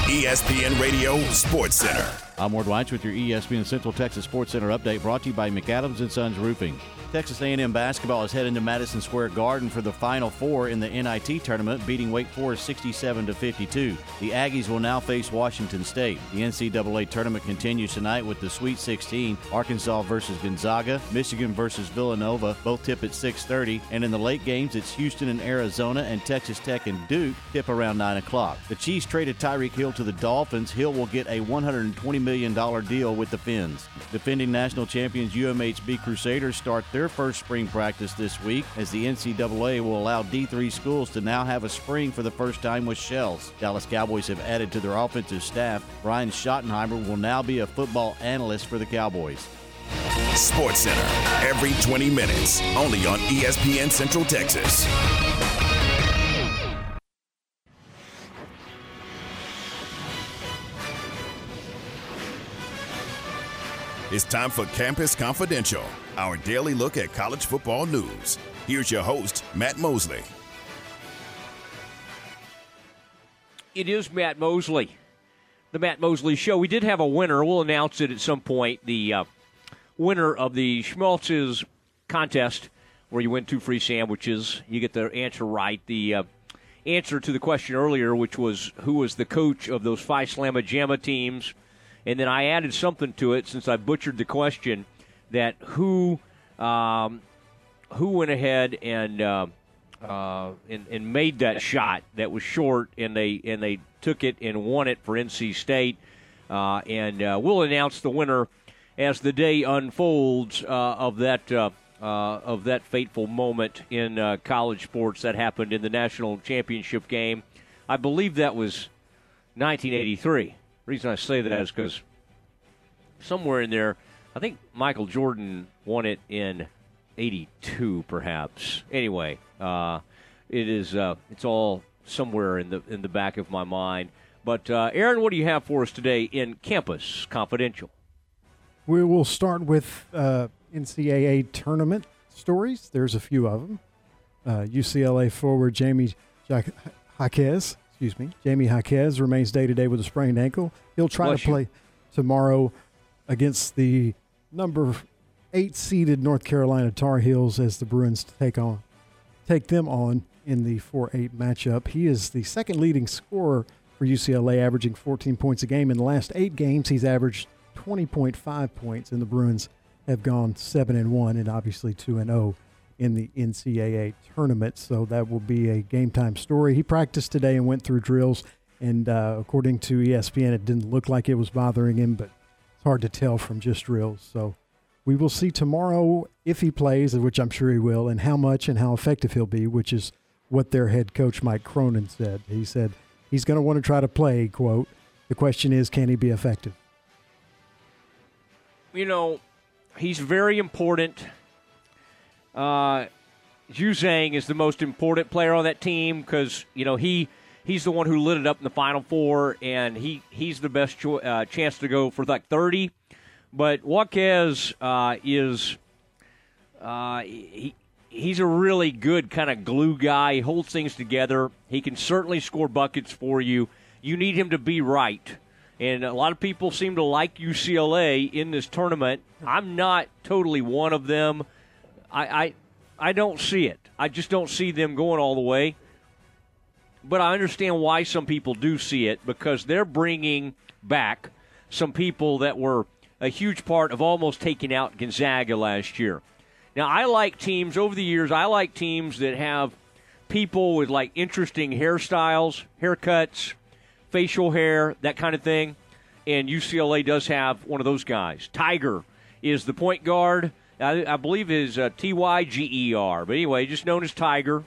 ESPN Radio Sports Center. I'm Ward Weitz with your ESPN Central Texas Sports Center update brought to you by McAdams and Sons Roofing. Texas A&M basketball is heading to Madison Square Garden for the Final Four in the NIT tournament, beating Wake Forest 67 to 52. The Aggies will now face Washington State. The NCAA tournament continues tonight with the Sweet 16, Arkansas versus Gonzaga, Michigan versus Villanova, both tip at 6:30, and in the late games it's Houston and Arizona and Texas Tech and Duke tip around 9 o'clock. The Chiefs traded Tyreek Hill to the Dolphins. Hill will get a 120 million dollar deal with the Fins. Defending national champions UMHB Crusaders start their first spring practice this week as the NCAA will allow D3 schools to now have a spring for the first time with shells. Dallas Cowboys have added to their offensive staff. Brian Schottenheimer will now be a football analyst for the Cowboys. Sports Center, every 20 minutes, only on ESPN Central Texas. It's time for Campus Confidential, our daily look at college football news. Here's your host, Matt Mosley. It is Matt Mosley, the Matt Mosley Show. We did have a winner. We'll announce it at some point. The uh, winner of the Schmaltz's contest, where you win two free sandwiches. You get the answer right. The uh, answer to the question earlier, which was who was the coach of those Phi Slama Jama teams and then I added something to it since I butchered the question that who um, who went ahead and, uh, uh, and and made that shot that was short, and they and they took it and won it for NC State, uh, and uh, we'll announce the winner as the day unfolds uh, of that. Uh, of that fateful moment in college sports that happened in the national championship game, I believe that was 1983 reason I say that is because somewhere in there, I think Michael Jordan won it in '82, perhaps. Anyway, uh, it is uh, it's all somewhere in the in the back of my mind. But uh, Aaron, what do you have for us today in Campus Confidential? We will start with uh, NCAA tournament stories. There's a few of them. UCLA uh, forward Jamie Jaquez excuse me, Jamie Jaquez remains day to day with a sprained ankle. He'll try Bless to play you. tomorrow against the number eight seeded North Carolina Tar Heels as the Bruins take on take them on in the 4-8 matchup. He is the second leading scorer for UCLA, averaging 14 points a game. In the last eight games, he's averaged 20.5 points, and the Bruins have gone 7 and 1 and obviously 2 and 0 in the NCAA tournament. So that will be a game time story. He practiced today and went through drills, and uh, according to ESPN, it didn't look like it was bothering him, but hard to tell from just drills. So we will see tomorrow if he plays, which I'm sure he will, and how much and how effective he'll be, which is what their head coach Mike Cronin said. He said he's going to want to try to play, quote. The question is, can he be effective? You know, he's very important uh, Juzang is the most important player on that team because you know he he's the one who lit it up in the Final Four, and he he's the best cho- uh, chance to go for like thirty. But Jaquez uh, is uh, he he's a really good kind of glue guy. He holds things together. He can certainly score buckets for you. You need him to be right. And a lot of people seem to like UCLA in this tournament. I'm not totally one of them. I, I, I don't see it. I just don't see them going all the way. But I understand why some people do see it because they're bringing back some people that were a huge part of almost taking out Gonzaga last year. Now, I like teams over the years, I like teams that have people with like interesting hairstyles, haircuts, facial hair, that kind of thing. And UCLA does have one of those guys. Tiger is the point guard I, I believe is uh, T Y G E R, but anyway, just known as Tiger.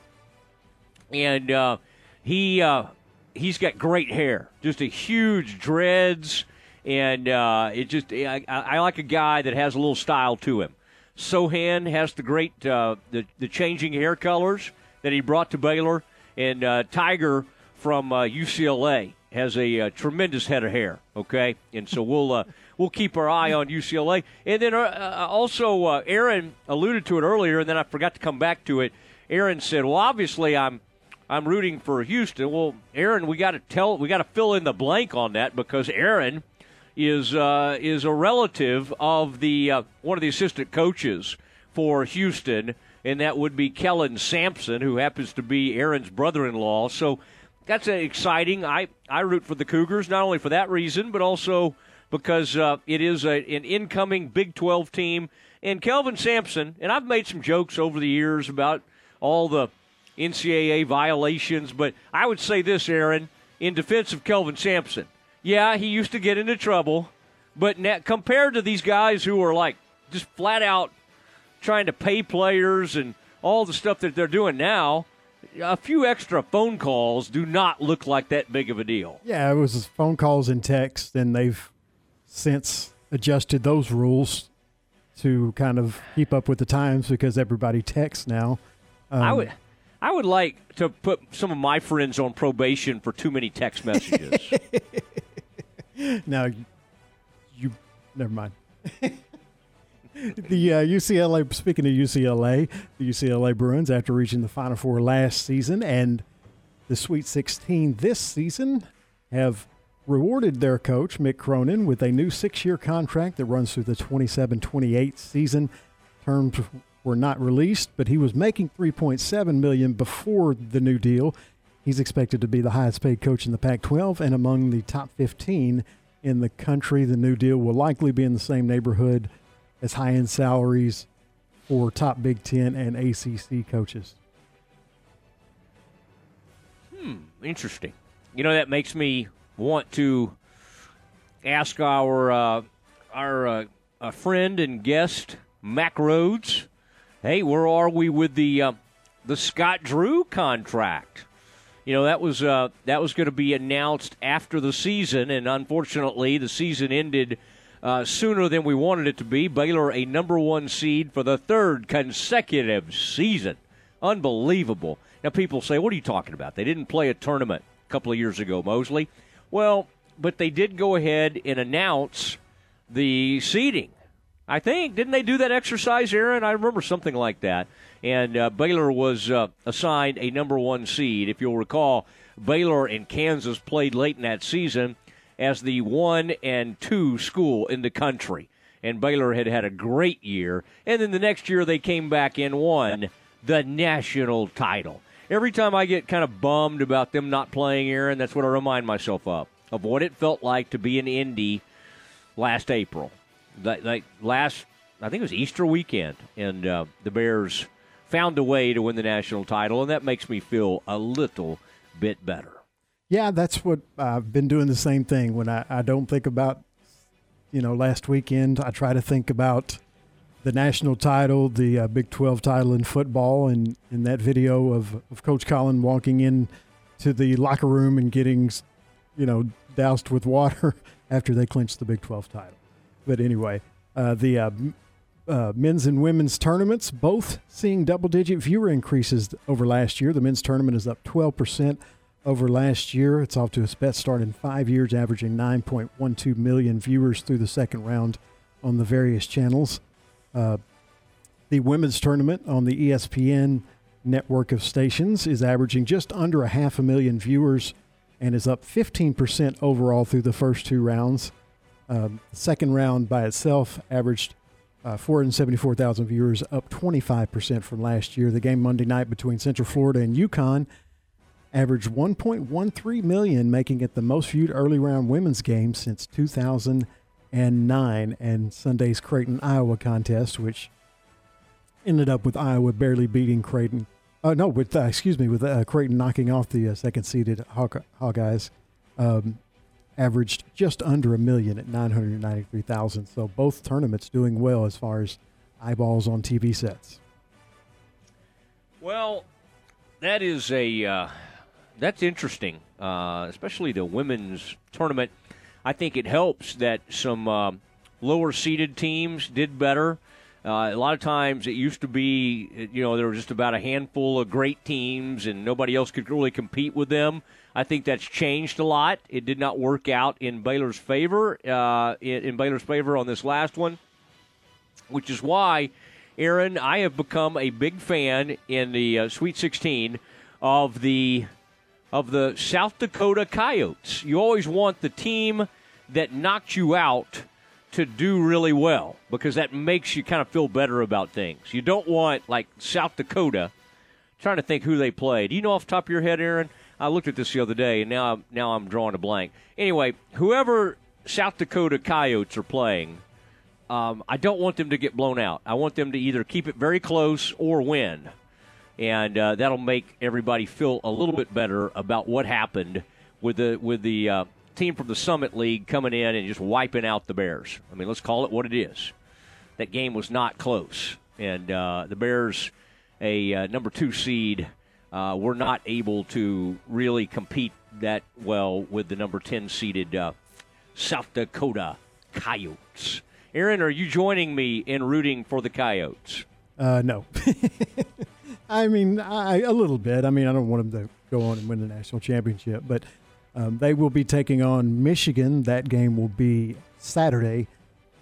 And uh, he uh, he's got great hair, just a huge dreads, and uh, it just I, I, like a guy that has a little style to him. Sochan has the great uh, the the changing hair colors that he brought to Baylor, and uh, Tiger from UCLA has a, a, tremendous head of hair. Okay, and so we'll uh, we'll keep our eye on UCLA. And then uh, uh, also, uh, Aaron alluded to it earlier, and then I forgot to come back to it. Aaron said, "Well, obviously, I'm I'm rooting for Houston." Well, Aaron, we got to tell we got to fill in the blank on that because Aaron is uh, is a relative of the uh, one of the assistant coaches for Houston, and that would be Kellen Sampson, who happens to be Aaron's brother-in-law. So that's exciting. I, I root for the Cougars, not only for that reason, but also because uh, it is a, an incoming Big 12 team. And Kelvin Sampson, and I've made some jokes over the years about all the NCAA violations, but I would say this, Aaron, in defense of Kelvin Sampson. Yeah, he used to get into trouble, but compared to these guys who are like just flat out trying to pay players and all the stuff that they're doing now, a few extra phone calls do not look like that big of a deal. Yeah, it was phone calls and texts, and they've since adjusted those rules to kind of keep up with the times because everybody texts now. Um, I would. I would like to put some of my friends on probation for too many text messages. now, you never mind. the uh, UCLA. Speaking of UCLA, the UCLA Bruins, after reaching the Final Four last season and the Sweet 16 this season, have rewarded their coach Mick Cronin with a new six-year contract that runs through the 27-28 season. Terms were not released, but he was making 3.7 million before the new deal. He's expected to be the highest paid coach in the Pac-12 and among the top 15 in the country. The new deal will likely be in the same neighborhood as high-end salaries for top Big 10 and ACC coaches. Hmm, interesting. You know that makes me want to ask our uh, our uh, friend and guest Mack Rhoades hey, where are we with the uh, the Scott Drew contract? You know that was uh, that was going to be announced after the season, and unfortunately, the season ended uh, sooner than we wanted it to be. Baylor a number one seed for the third consecutive season, unbelievable. Now people say, "What are you talking about? They didn't play a tournament a couple of years ago, Mosley." Well, but they did go ahead and announce the seeding I think didn't they do that exercise, Aaron? I remember something like that. And uh, Baylor was uh, assigned a number one seed. If you'll recall, Baylor and Kansas played late in that season as the one and two school in the country. And Baylor had had a great year. And then the next year they came back and won the national title. Every time I get kind of bummed about them not playing, Aaron, that's what I remind myself of, of what it felt like to be in Indy last April like last, I think it was Easter weekend, and uh, the Bears found a way to win the national title, and that makes me feel a little bit better. Yeah, that's what I've been doing the same thing. When I, I don't think about, you know, last weekend, I try to think about the national title, the uh, Big 12 title in football, and in that video of, of Coach Collen walking in to the locker room and getting, you know, doused with water after they clinched the Big 12 title. But anyway, uh, the uh, uh, men's and women's tournaments both seeing double digit viewer increases over last year. The men's tournament is up 12% over last year. It's off to its best start in five years, averaging 9.12 million viewers through the second round on the various channels. Uh, the women's tournament on the ESPN network of stations is averaging just under a half a million viewers and is up 15% overall through the first two rounds. Um, second round by itself averaged uh, 474,000 viewers, up 25% from last year. The game Monday night between Central Florida and UConn averaged 1.13 million, making it the most viewed early round women's game since 2009. And Sunday's Creighton Iowa contest, which ended up with Iowa barely beating Creighton. Uh, no, with uh, excuse me, with uh, Creighton knocking off the uh, second seeded Hawk- Hawkeyes. Um, averaged just under a million at 993,000. So both tournaments doing well as far as eyeballs on TV sets. Well, that is a uh, that's interesting, uh, especially the women's tournament. I think it helps that some uh, lower seeded teams did better. Uh, a lot of times it used to be, you know, there was just about a handful of great teams and nobody else could really compete with them. I think that's changed a lot. It did not work out in Baylor's favor, uh, in, Baylor's favor on this last one, which is why, Aaron, I have become a big fan in the uh, Sweet 16 of the of the South Dakota Coyotes. You always want the team that knocked you out to do really well because that makes you kind of feel better about things. You don't want like South Dakota. Trying to think who they played. Do you know off the top of your head, Aaron? I looked at this the other day, and now I'm, now I'm drawing a blank. Anyway, whoever South Dakota Coyotes are playing, um, I don't want them to get blown out. I want them to either keep it very close or win, and uh, that'll make everybody feel a little bit better about what happened with the with the uh, team from the Summit League coming in and just wiping out the Bears. I mean, let's call it what it is. That game was not close, and uh, the Bears, a uh, number two seed uh, were not able to really compete that well with the number 10 seeded uh, South Dakota Coyotes. Aaron, are you joining me in rooting for the Coyotes? Uh, no. I mean, I, a little bit. I mean, I don't want them to go on and win the national championship, but um, they will be taking on Michigan. That game will be Saturday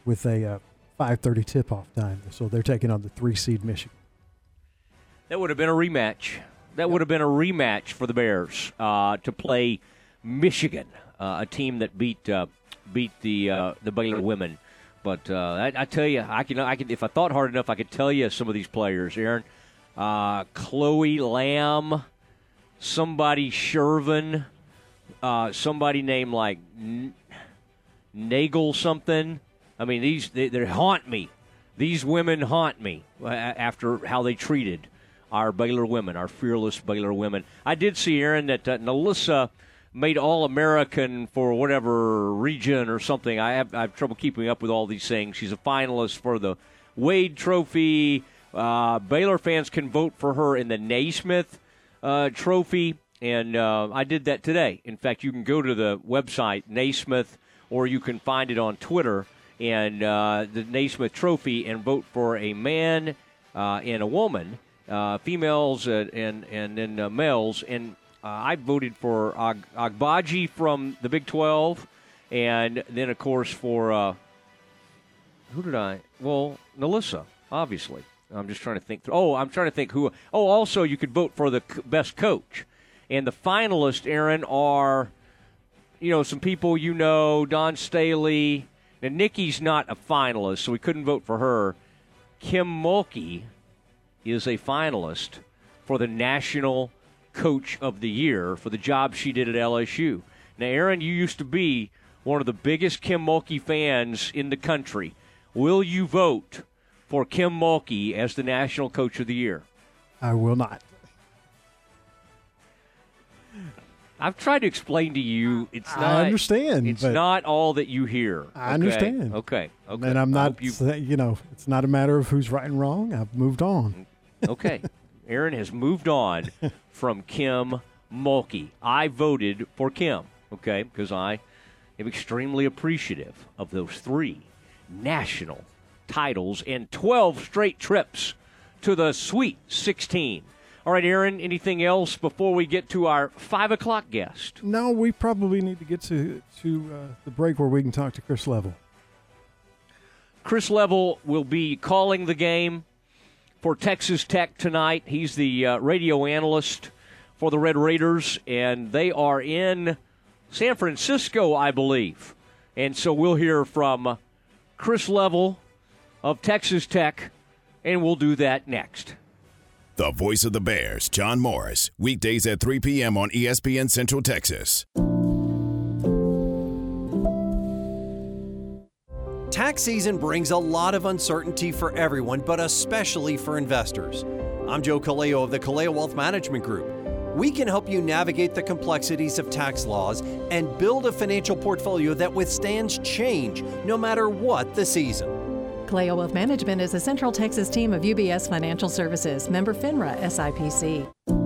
with a uh, 5:30 tip-off time. So they're taking on the three seed Michigan. That would have been a rematch. That would have been a rematch for the Bears uh, to play Michigan, uh, a team that beat uh, beat the uh, the Baylor women. But uh, I, I, tell you, I can I can if I thought hard enough, I could tell you some of these players. Aaron, Chloe Lamb, somebody Sjerven, somebody named like N- Nagel something. I mean, these they, they haunt me. These women haunt me after how they treated our Baylor women, our fearless Baylor women. I did see, Aaron, that uh, NaLyssa made All American for whatever region or something. I have, I have trouble keeping up with all these things. She's a finalist for the Wade Trophy. Uh, Baylor fans can vote for her in the Naismith uh, Trophy, and uh, I did that today. In fact, you can go to the website Naismith, or you can find it on Twitter and uh, the Naismith Trophy, and vote for a man uh, and a woman females uh, and and then uh, males. And I voted for Ag- Agbaji from the Big 12, and then of course for who did I? Well, NaLyssa, obviously. I'm just trying to think. Through. Oh, I'm trying to think who. Oh, also you could vote for the best coach, and the finalists, Aaron, are you know some people you know, Dawn Staley. Now Nicki's not a finalist, so we couldn't vote for her. Kim Mulkey is a finalist for the National Coach of the Year for the job she did at LSU. Now, Aaron, you used to be one of the biggest Kim Mulkey fans in the country. Will you vote for Kim Mulkey as the National Coach of the Year? I will not. I've tried to explain to you. It's not. I understand. It's not all that you hear. I okay? understand. Okay. Okay. And I'm not. You, you know, it's not a matter of who's right and wrong. I've moved on. Okay. Aaron has moved on from Kim Mulkey. I voted for Kim, okay, because I am extremely appreciative of those three national titles and 12 straight trips to the Sweet 16. All right, Aaron, anything else before we get to our 5 o'clock guest? No, we probably need to get to, to uh, the break where we can talk to Chris Level. Chris Level will be calling the game for Texas Tech tonight. He's the uh, radio analyst for the Red Raiders, and they are in San Francisco, I believe. And so we'll hear from Chris Level of Texas Tech, and we'll do that next. The voice of the Bears, John Morris, weekdays at 3 p.m. on ESPN Central Texas. Tax season brings a lot of uncertainty for everyone, but especially for investors. I'm Joe Kaleo of the Kaleo Wealth Management Group. We can help you navigate the complexities of tax laws and build a financial portfolio that withstands change no matter what the season. Kaleo Wealth Management is a Central Texas team of UBS Financial Services, member FINRA SIPC.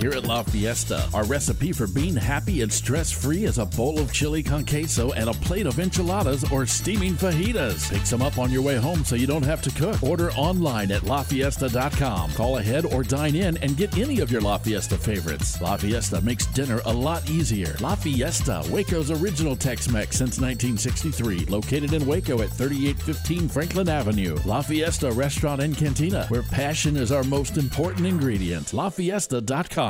Here at La Fiesta, our recipe for being happy and stress free is a bowl of chili con queso and a plate of enchiladas or steaming fajitas. Pick some up on your way home so you don't have to cook. Order online at lafiesta.com. Call ahead or dine in and get any of your La Fiesta favorites. La Fiesta makes dinner a lot easier. La Fiesta, Waco's original Tex Mex since 1963, located in Waco at 3815 Franklin Avenue. La Fiesta Restaurant and Cantina, where passion is our most important ingredient. LaFiesta.com.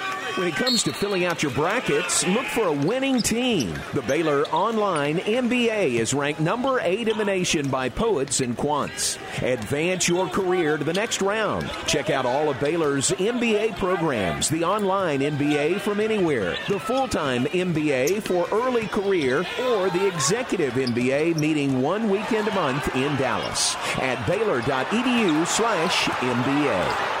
When it comes to filling out your brackets, look for a winning team. The Baylor Online MBA is ranked number eight in the nation by Poets and Quants. Advance your career to the next round. Check out all of Baylor's MBA programs the online MBA from anywhere, the full time MBA for early career, or the executive MBA meeting one weekend a month in Dallas at baylor.edu slash MBA.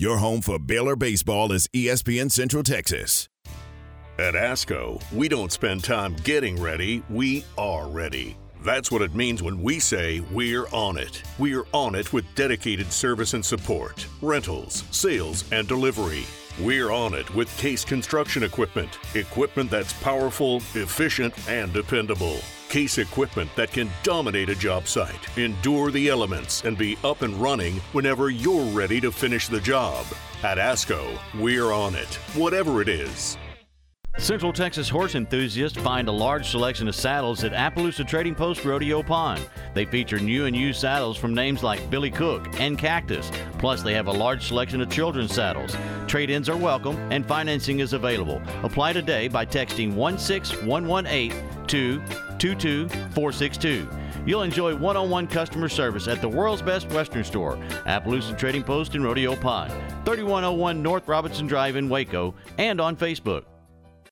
Your home for Baylor baseball is ESPN Central Texas. At ASCO, we don't spend time getting ready, we are ready. That's what it means when we say we're on it. We're on it with dedicated service and support, rentals, sales, and delivery. We're on it with Case Construction Equipment. Equipment that's powerful, efficient, and dependable. Case equipment that can dominate a job site, endure the elements, and be up and running whenever you're ready to finish the job. At ASCO, we're on it, whatever it is. Central Texas horse enthusiasts find a large selection of saddles at Appaloosa Trading Post Rodeo Pond. They feature new and used saddles from names like Billy Cook and Cactus. Plus, they have a large selection of children's saddles. Trade ins are welcome and financing is available. Apply today by texting 16118 to 22462. You'll enjoy one on one customer service at the world's best Western store, Appaloosa Trading Post in Rodeo Pond, 3101 North Robinson Drive in Waco, and on Facebook.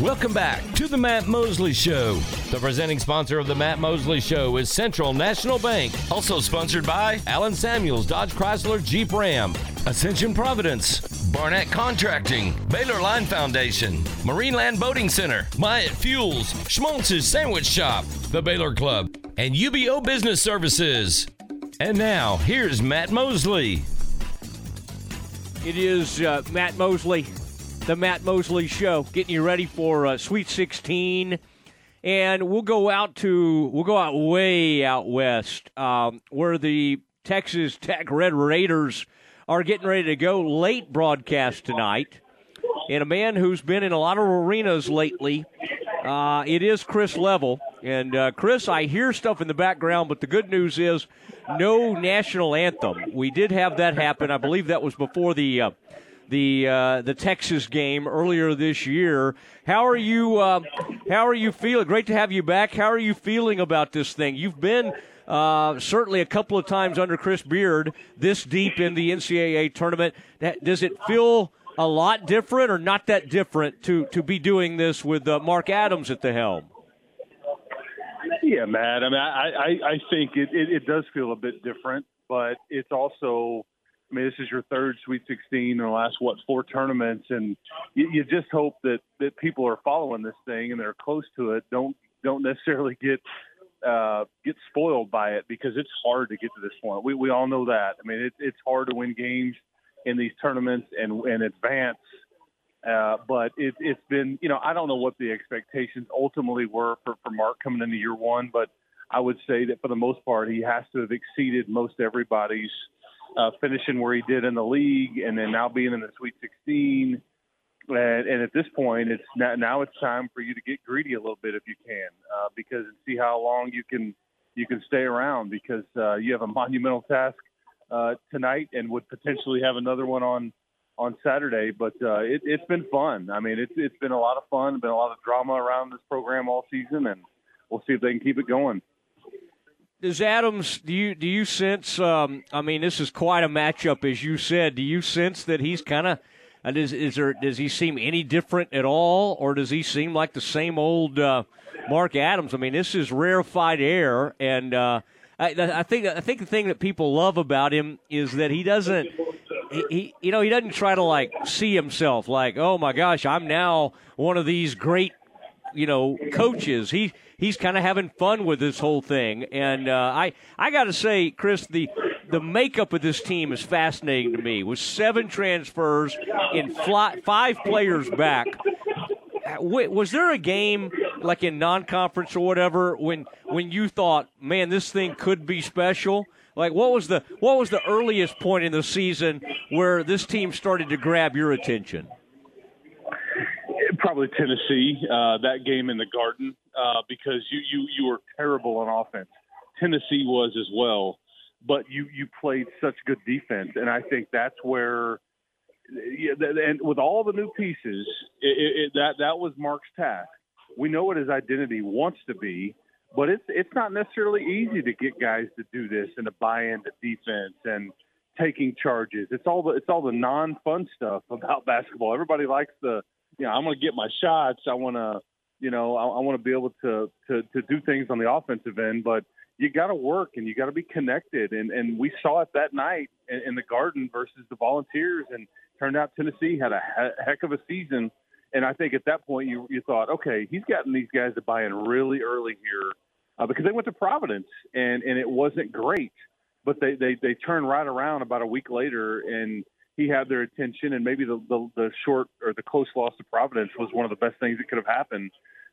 Welcome back to the Matt Mosley Show. The presenting sponsor of the Matt Mosley Show is Central National Bank, also sponsored by Allen Samuels Dodge Chrysler Jeep Ram, Ascension Providence, Barnett Contracting, Baylor Line Foundation, Marineland Boating Center, Myatt Fuels, Schmaltz's Sandwich Shop, the Baylor Club, and UBO Business Services. And now, here's Matt Mosley. It is uh, Matt Mosley, the Matt Mosley Show, getting you ready for uh, Sweet 16, and we'll go out to we'll go out way out west, um, where the Texas Tech Red Raiders are getting ready to go. Late broadcast tonight, and a man who's been in a lot of arenas lately. Uh, it is Chris Level. And uh, Chris, I hear stuff in the background, but the good news is no national anthem. We did have that happen. I believe that was before the uh, the uh, the Texas game earlier this year. How are you? Uh, how are you feeling? Great to have you back. How are you feeling about this thing? You've been uh, certainly a couple of times under Chris Beard this deep in the NCAA tournament. Does it feel a lot different or not that different to to be doing this with uh, Mark Adams at the helm? Yeah, Matt. I mean, I I, I think it, it, it does feel a bit different, but it's also. I mean, this is your third Sweet 16 in the last what four tournaments, and you, you just hope that that people are following this thing and they're close to it. Don't don't necessarily get uh, get spoiled by it because it's hard to get to this point. We we all know that. I mean, it, it's hard to win games in these tournaments and and advance. Uh, but it, it's been, you know, I don't know what the expectations ultimately were for, for Mark coming into year one, but I would say that for the most part, he has to have exceeded most everybody's uh, finishing where he did in the league, and then now being in the Sweet 16. And, and at this point, it's now, now it's time for you to get greedy a little bit if you can, uh, because and see how long you can you can stay around because uh, you have a monumental task uh, tonight and would potentially have another one on on Saturday. But uh, it, it's been fun. I mean, it's it's been a lot of fun. Been a lot of drama around this program all season, and we'll see if they can keep it going. Does Adams? Do you do you sense? Um, I mean, this is quite a matchup, as you said. Do you sense that he's kind of? Uh, does is there? Does he seem any different at all, or does he seem like the same old uh, Mark Adams? I mean, this is rarefied air, and uh, I, I think I think the thing that people love about him is that he doesn't he, he, you know, he doesn't try to like see himself like, oh my gosh, I'm now one of these great, you know, coaches. He he's kind of having fun with this whole thing, and uh, I I got to say, Chris, the the makeup of this team is fascinating to me. With seven transfers in fly, five players back, was there a game like in non-conference or whatever when when you thought, man, this thing could be special? Like, what was the what was the earliest point in the season where this team started to grab your attention? Probably Tennessee, uh, that game in the Garden, uh, because you, you you were terrible on offense. Tennessee was as well, but you you played such good defense, and I think that's where. And with all the new pieces, it, it, that that was Mark's task. We know what his identity wants to be, but it's it's not necessarily easy to get guys to do this and to buy into defense and taking charges. It's all the it's all the non fun stuff about basketball. Everybody likes the you know I'm going to get my shots. I want to you know I, I want to be able to, to to do things on the offensive end, but you got to work and you got to be connected. And and we saw it that night in, in the Garden versus the Volunteers, and turned out Tennessee had a he- heck of a season. And I think at that point you you thought, okay, he's gotten these guys to buy in really early here uh, because they went to Providence and and it wasn't great but they, they, they turned right around about a week later and he had their attention and maybe the, the, the short or the close loss to Providence was one of the best things that could have happened.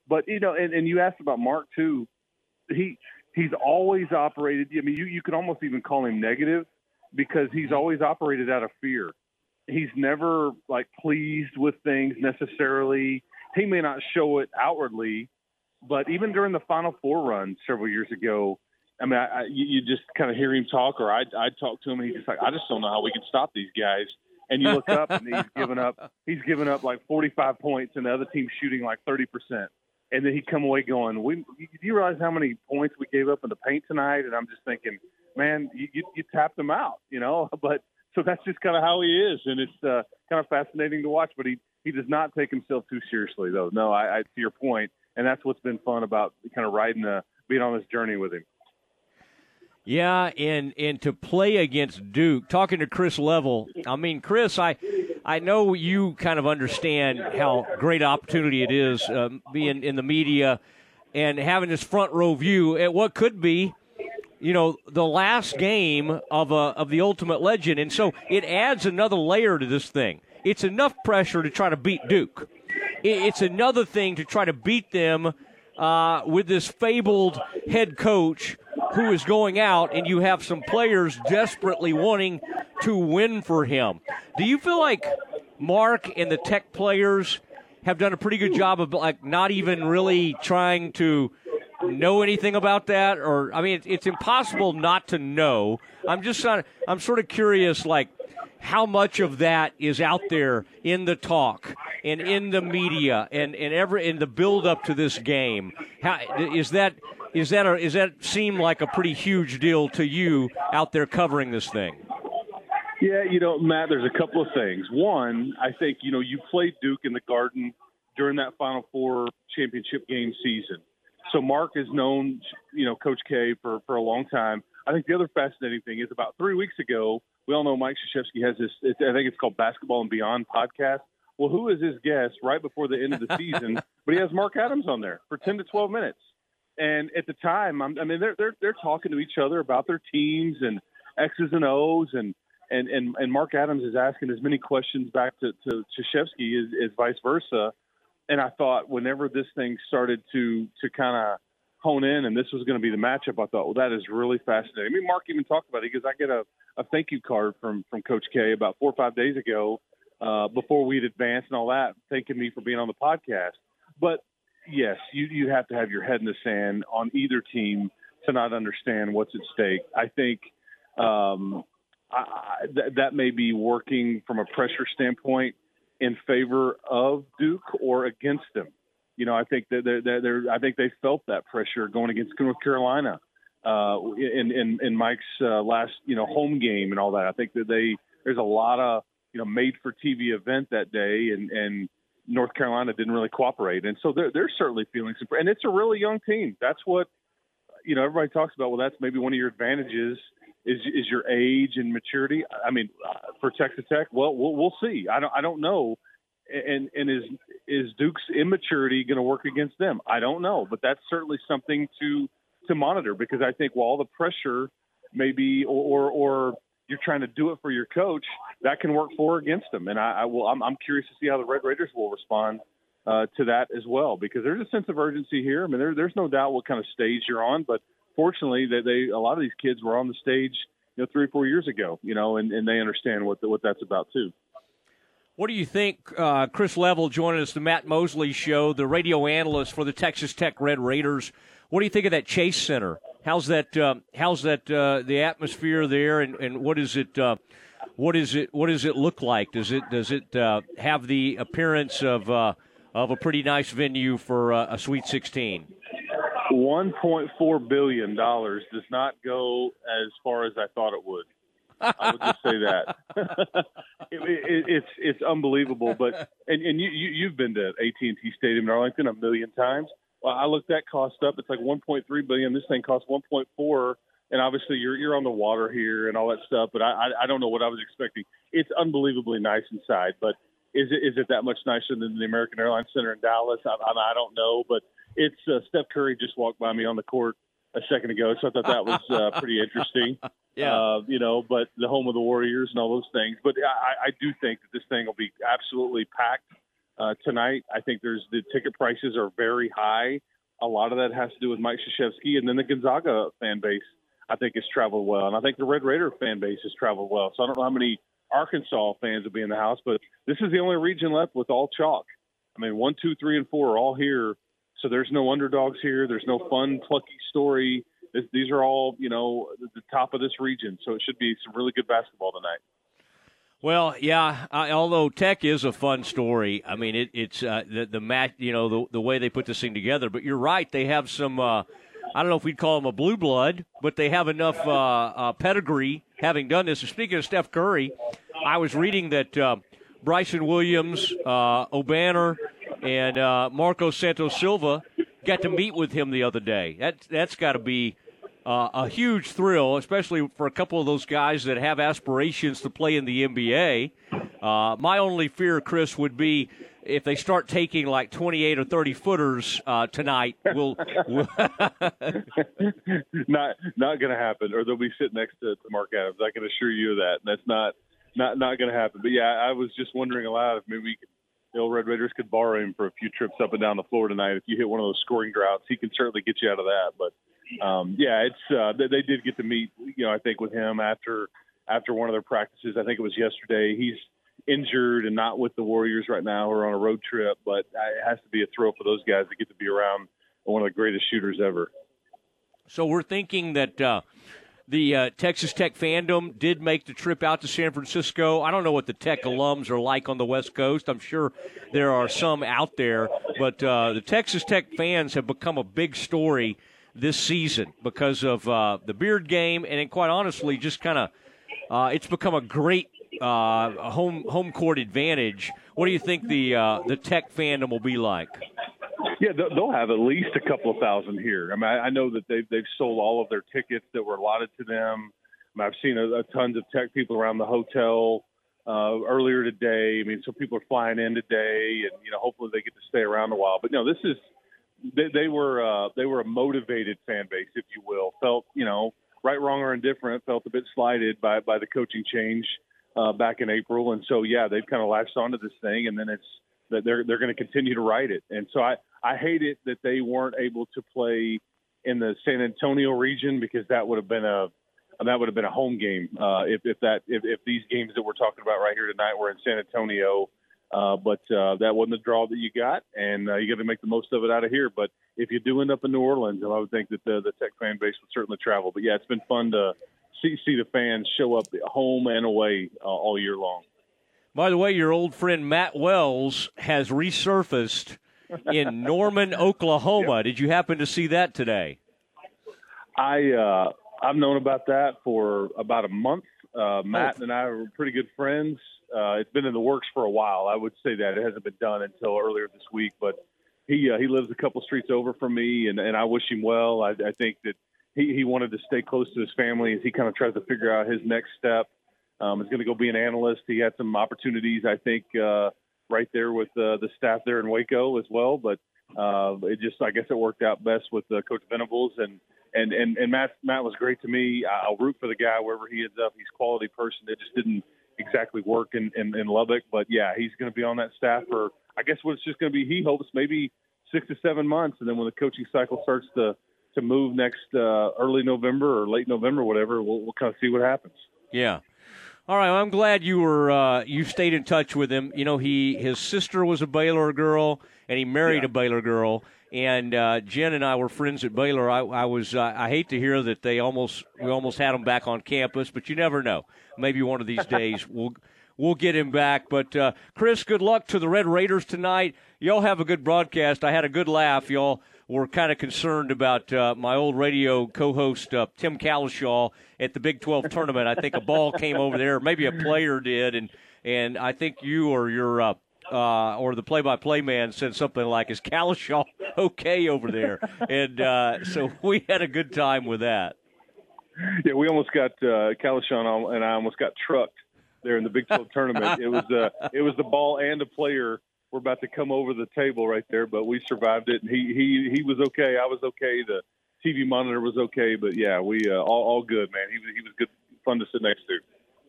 But, you know, and, and you asked about Mark too. He, he's always operated. I mean, you, you could almost even call him negative because he's mm-hmm. always operated out of fear. He's never like pleased with things necessarily. He may not show it outwardly, but even during the Final Four run several years ago, I mean, I, I, you, you just kind of hear him talk, or I I talk to him, and he's just like, I just don't know how we can stop these guys. And you look up, and he's given up. He's given up like 45 points, and the other team's shooting like 30 percent. And then he'd come away going, "We, do you realize how many points we gave up in the paint tonight?" And I'm just thinking, man, you you, you tapped them out, you know. But so that's just kind of how he is, and it's uh, kind of fascinating to watch. But he he does not take himself too seriously, though. No, I, I to your point, and that's what's been fun about kind of riding the being on this journey with him. Yeah, and and to play against Duke, talking to Chris Level, I mean, Chris, I I know you kind of understand how great opportunity it is um, being in the media and having this front row view at what could be, you know, the last game of a of the Ultimate Legend, and so it adds another layer to this thing. It's enough pressure to try to beat Duke. It's another thing to try to beat them uh, with this fabled head coach who is going out, and you have some players desperately wanting to win for him. Do you feel like Mark and the Tech players have done a pretty good job of like not even really trying to know anything about that? Or I mean, it's, impossible not to know. I'm just trying, I'm sort of curious, like how much of that is out there in the talk and in the media and, and every in the build up to this game. How is that is that a, is that seem like a pretty huge deal to you out there covering this thing? Yeah, you know, Matt, there's a couple of things. One, I think, you know, you played Duke in the Garden during that Final Four championship game season. So Mark has known, you know, Coach K for, for a long time. I think the other fascinating thing is about three weeks ago, we all know Mike Krzyzewski has this, I think it's called Basketball and Beyond podcast. Well, who is his guest right before the end of the season? but he has Mark Adams on there for 10 to 12 minutes. And at the time, I'm, I mean, they're they're they're talking to each other about their teams and X's and O's, and and and, and Mark Adams is asking as many questions back to to Krzyzewski as, as vice versa. And I thought whenever this thing started to to kind of hone in, and this was going to be the matchup, I thought, well, that is really fascinating. I mean, Mark even talked about it because I get a, a thank you card from from Coach K about four or five days ago, uh, before we'd advanced and all that, thanking me for being on the podcast. But yes, you you have to have your head in the sand on either team to not understand what's at stake. I think um, I, th- that may be working from a pressure standpoint in favor of Duke or against them. You know, I think that they're, they're, they're I think they felt that pressure going against North Carolina uh, in, in in Mike's uh, last you know home game and all that. I think that they there's a lot of you know made for TV event that day and and North Carolina didn't really cooperate, and so they're they're certainly feeling some. And it's a really young team. That's what you know. Everybody talks about. Well, that's maybe one of your advantages is is your age and maturity. I mean, uh, for Texas Tech, well, we'll, we'll see. I don't I don't know. And and is is Duke's immaturity going to work against them? I don't know, but that's certainly something to to monitor because I think while the pressure maybe or or, or you're trying to do it for your coach, that can work for or against them. And I, I will. I'm, I'm, curious to see how the Red Raiders will respond uh, to that as well, because there's a sense of urgency here. I mean, there, there's no doubt what kind of stage you're on, but fortunately, they, they a lot of these kids were on the stage, you know, three or four years ago, you know, and, and they understand what the, what that's about too. What do you think, uh, Chris Level joining us, the Matt Mosley Show, the radio analyst for the Texas Tech Red Raiders? What do you think of that Chase Center? How's that? Uh, how's that? Uh, the atmosphere there, and, and what is it? Uh, what is it? What does it look like? Does it does it uh, have the appearance of uh, of a pretty nice venue for a Sweet 16? One point four billion dollars does not go as far as I thought it would. I would just say that it, it, it's it's unbelievable. But and, and you, you you've been to AT and T Stadium in Arlington a million times. Well, I looked that cost up. It's like 1.3 billion. This thing costs 1.4, and obviously you're you're on the water here and all that stuff. But I I, I don't know what I was expecting. It's unbelievably nice inside, but is it is it that much nicer than the American Airlines Center in Dallas? I, I, I don't know, but it's uh, Steph Curry just walked by me on the court a second ago, so I thought that was uh, pretty interesting. Yeah. Uh, you know, but the home of the Warriors and all those things. But I, I do think that this thing will be absolutely packed uh, tonight. I think there's the ticket prices are very high. A lot of that has to do with Mike Krzyzewski, and then the Gonzaga fan base. I think has traveled well, and I think the Red Raider fan base has traveled well. So I don't know how many Arkansas fans will be in the house, but this is the only region left with all chalk. I mean, one, two, three, and four are all here. So there's no underdogs here. There's no fun, plucky story these are all you know the top of this region, so it should be some really good basketball tonight. Well, yeah. I, although Tech is a fun story, I mean it, it's uh, the the match, you know, the the way they put this thing together. But you're right; they have some. Uh, I don't know if we'd call them a blue blood, but they have enough uh, uh, pedigree having done this. And speaking of Steph Curry, I was reading that uh, Bryson Williams, uh, Obanor, and uh, Marco Santos Silva got to meet with him the other day. That that's got to be uh, a huge thrill, especially for a couple of those guys that have aspirations to play in the NBA. Uh, my only fear, Chris, would be if they start taking like 28 or 30 footers uh, tonight. We'll, we'll not not going to happen, or they'll be sitting next to, to Mark Adams. I can assure you of that. That's not not not going to happen. But yeah, I was just wondering aloud if maybe we could the old Red Raiders could borrow him for a few trips up and down the floor tonight. If you hit one of those scoring droughts, he can certainly get you out of that. But um, yeah, it's uh, they, they did get to meet. You know, I think with him after after one of their practices. I think it was yesterday. He's injured and not with the Warriors right now or on a road trip, but it has to be a thrill for those guys to get to be around one of the greatest shooters ever. So we're thinking that uh, the uh, Texas Tech fandom did make the trip out to San Francisco. I don't know what the Tech alums are like on the West Coast. I'm sure there are some out there, but uh, the Texas Tech fans have become a big story this season because of uh, the Beard game, and quite honestly, just kind of uh, it's become a great uh, home home court advantage. What do you think the uh, the Tech fandom will be like? Yeah, they'll have at least a couple of thousand here. I mean, I know that they've they've sold all of their tickets that were allotted to them. I I've seen a, a tons of tech people around the hotel uh, earlier today. I mean, so people are flying in today, and you know, hopefully they get to stay around a while. But no, this is they, they were uh, they were a motivated fan base, if you will. Felt you know right, wrong, or indifferent. Felt a bit slighted by by the coaching change uh, back in April, and so yeah, they've kind of latched onto this thing, and then it's that they're they're going to continue to ride it. And so I I hate it that they weren't able to play in the San Antonio region because that would have been a that would have been a home game uh, if if that if, if these games that we're talking about right here tonight were in San Antonio. Uh, but uh, that wasn't the draw that you got, and uh, you got to make the most of it out of here. But if you do end up in New Orleans, I would think that the, the Tech fan base would certainly travel. But yeah, it's been fun to see see the fans show up home and away uh, all year long. By the way, your old friend Matt Wells has resurfaced in Norman, Oklahoma. Yep. Did you happen to see that today? I uh, I've known about that for about a month. Uh, Matt oh. and I are pretty good friends. Uh, it's been in the works for a while. I would say that it hasn't been done until earlier this week, but he uh, he lives a couple streets over from me, and, and I wish him well. I, I think that he, he wanted to stay close to his family as he kind of tries to figure out his next step um, is going to go be an analyst. He had some opportunities, I think, uh, right there with uh, the staff there in Waco as well. But uh, it just, I guess, it worked out best with uh, Coach Venables and and and and Matt. Matt was great to me. I'll root for the guy wherever he ends up. He's a quality person. It just didn't exactly work in, in, in Lubbock, but yeah, he's going to be on that staff for. I guess what it's just going to be. He hopes maybe six to seven months, and then when the coaching cycle starts to to move next uh, early November or late November, whatever, we'll, we'll kind of see what happens. Yeah. All right, well, I'm glad you were uh, you stayed in touch with him. You know, he his sister was a Baylor girl, and he married yeah. a Baylor girl. And uh, Jen and I were friends at Baylor. I, I was uh, I hate to hear that they almost we almost had him back on campus, but you never know. Maybe one of these days we'll we'll get him back. But uh, Chris, good luck to the Red Raiders tonight. Y'all have a good broadcast. I had a good laugh. Y'all were kind of concerned about uh, my old radio co-host uh, Tim Cowlishaw at the Big 12 tournament. I think a ball came over there, maybe a player did, and and I think you or your uh, or the play-by-play man said something like, "Is Cowlishaw okay over there?" And uh, so we had a good time with that. Yeah, we almost got uh, Cowlishaw and I almost got trucked there in the Big 12 tournament. It was uh, it was the ball and the player were about to come over the table right there, but we survived it. And he he he was okay. I was okay. The TV monitor was okay, but yeah, we uh, all all good, man. He was he was good, fun to sit next to.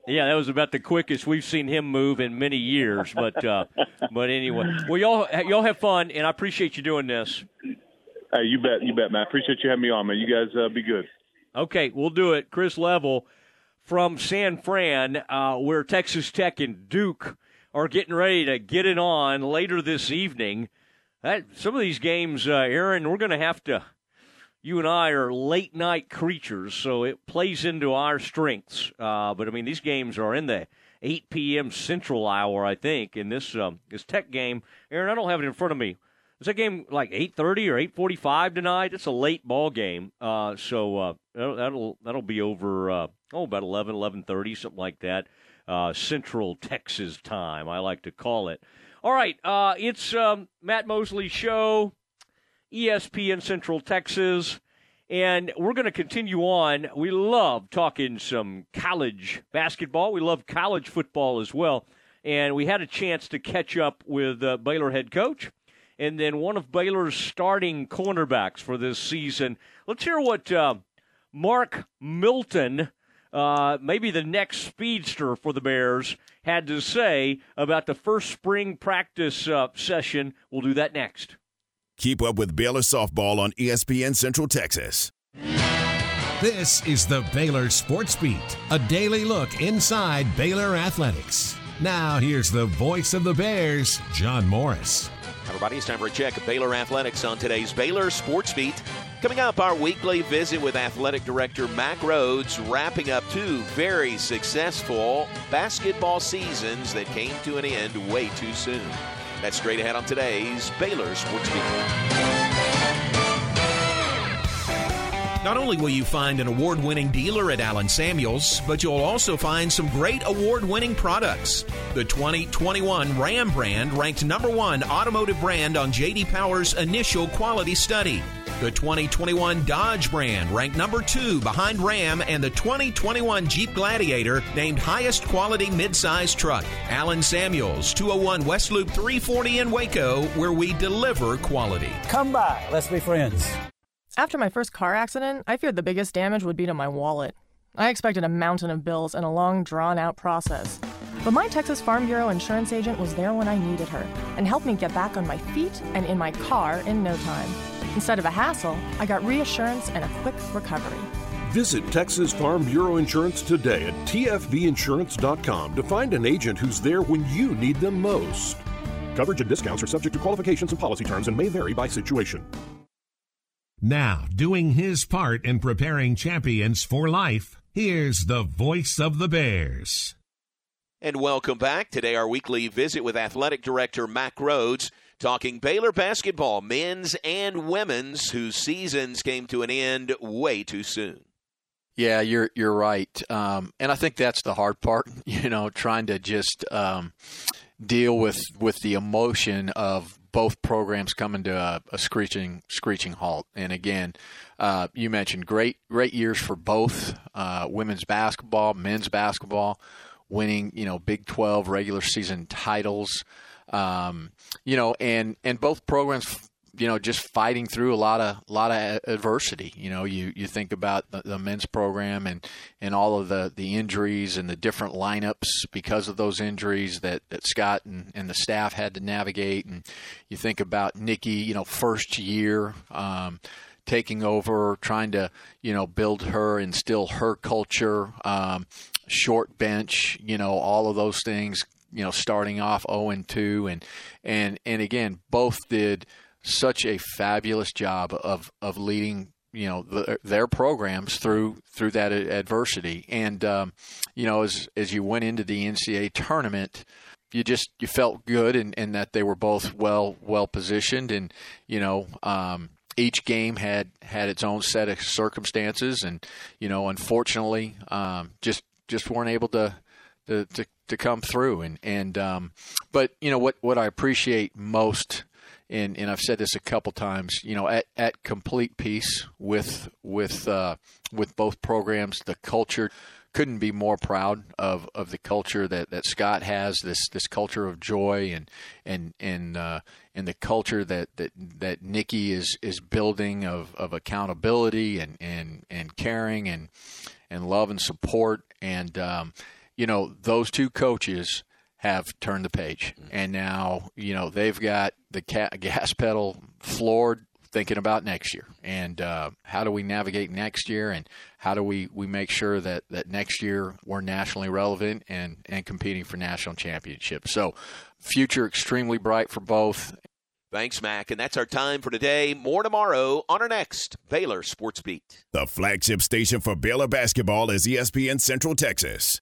Yeah, that was about the quickest we've seen him move in many years. But uh, but anyway, well y'all y'all have fun, and I appreciate you doing this. Hey, you bet, you bet, man. I appreciate you having me on, man. You guys uh, be good. Okay, we'll do it. Chris Level from San Fran, uh, where Texas Tech and Duke are getting ready to get it on later this evening. That, some of these games, uh, Aaron, we're going to have to. You and I are late night creatures, so it plays into our strengths. Uh, but I mean, these games are in the 8 p.m. Central hour, I think. In this um, this Tech game, Aaron, I don't have it in front of me. Is that game like 8:30 or 8:45 tonight? It's a late ball game, uh, so uh, that'll that'll be over uh, oh about 11 11:30 something like that. Uh, Central Texas time, I like to call it. All right, uh, it's um, Matt Mosley show, ESPN Central Texas, and we're going to continue on. We love talking some college basketball. We love college football as well, and we had a chance to catch up with uh, Baylor head coach and then one of Baylor's starting cornerbacks for this season. Let's hear what uh, Mark Milton, uh, maybe the next speedster for the Bears, had to say about the first spring practice uh, session. We'll do that next. Keep up with Baylor softball on ESPN Central Texas. This is the Baylor Sports Beat, a daily look inside Baylor athletics. Now, here's the voice of the Bears, John Morris. Everybody, it's time for a check of Baylor Athletics on today's Baylor Sports Beat. Coming up, our weekly visit with Athletic Director Mack Rhoades, wrapping up two very successful basketball seasons that came to an end way too soon. That's straight ahead on today's Baylor Sports Beat. Not only will you find an award winning dealer at Allen Samuels, but you'll also find some great award winning products. The 2021 Ram brand ranked number one automotive brand on JD Power's initial quality study. The 2021 Dodge brand ranked number two behind Ram, and the 2021 Jeep Gladiator named highest quality midsize truck. Allen Samuels, 201 West Loop 340 in Waco, where we deliver quality. Come by, let's be friends. After my first car accident, I feared the biggest damage would be to my wallet. I expected a mountain of bills and a long, drawn out process. But my Texas Farm Bureau insurance agent was there when I needed her and helped me get back on my feet and in my car in no time. Instead of a hassle, I got reassurance and a quick recovery. Visit Texas Farm Bureau Insurance today at tfbinsurance.com to find an agent who's there when you need them most. Coverage and discounts are subject to qualifications and policy terms and may vary by situation. Now, doing his part in preparing champions for life, here's the voice of the Bears. And welcome back. Today, our weekly visit with Athletic Director Mack Rhoades, talking Baylor basketball, men's and women's, whose seasons came to an end way too soon. Yeah, you're you're right, um, and I think that's the hard part. You know, trying to just um, deal with with the emotion of both programs coming to a, a screeching screeching halt. And again, uh, you mentioned great great years for both uh, women's basketball, men's basketball, winning you know Big Twelve regular season titles. Um, you know, and and both programs you know, just fighting through a lot of a lot of adversity. You know, you, you think about the, the, men's program and, and all of the, the injuries and the different lineups because of those injuries that, that Scott and, and the staff had to navigate. And you think about Nicki, you know, first year. Um, taking over, trying to you know build her, instill her culture, um, short bench, you know, all of those things. You know, starting off 0 and 2, and and and again, both did such a fabulous job of of leading you know the, their programs through through that adversity. And um, you know, as as you went into the NCAA tournament, you just you felt good and, and that they were both well well positioned and you know um, each game had had its own set of circumstances and you know unfortunately um, just just weren't able to to, to, to come through. And and um, but you know what what I appreciate most and and I've said this a couple times you know at, at complete peace with with uh, with both programs the culture couldn't be more proud of, of the culture that, that Scott has this this culture of joy and and and uh, and the culture that, that that Nicki is is building of, of accountability and, and and caring and and love and support. And um, you know those two coaches have turned the page and now you know they've got the gas pedal floored thinking about next year and uh, how do we navigate next year and how do we, we make sure that, that next year we're nationally relevant and, and competing for national championships. So, future extremely bright for both. Thanks, Mack. And that's our time for today. More tomorrow on our next Baylor Sports Beat. The flagship station for Baylor basketball is ESPN Central Texas.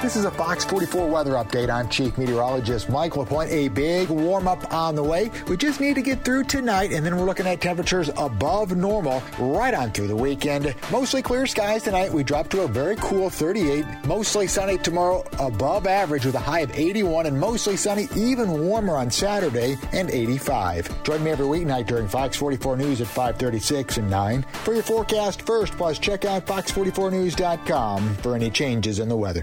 This is a Fox 44 weather update. I'm Chief Meteorologist Mike LaPointe. A big warm up on the way. We just need to get through tonight, and then we're looking at temperatures above normal right on through the weekend. Mostly clear skies tonight. We drop to a very cool 38. Mostly sunny tomorrow, above average with a high of 81, and mostly sunny, even warmer on Saturday, and 85. Join me every weeknight during Fox 44 News at 536 and 9 for your forecast first. Plus, check out fox44news.com for any changes in the weather.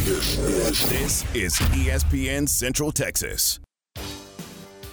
This is ESPN Central Texas.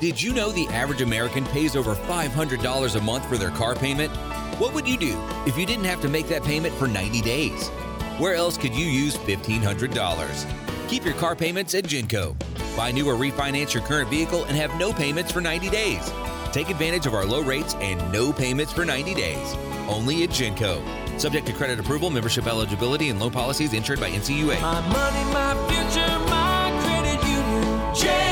Did you know the average American pays over $500 a month for their car payment? What would you do if you didn't have to make that payment for 90 days? Where else could you use $1,500? Keep your car payments at Genco. Buy new or refinance your current vehicle and have no payments for 90 days. Take advantage of our low rates and no payments for 90 days. Only at Genco. Subject to credit approval, membership eligibility, and loan policies insured by NCUA. My money, my future, my credit union. Genco.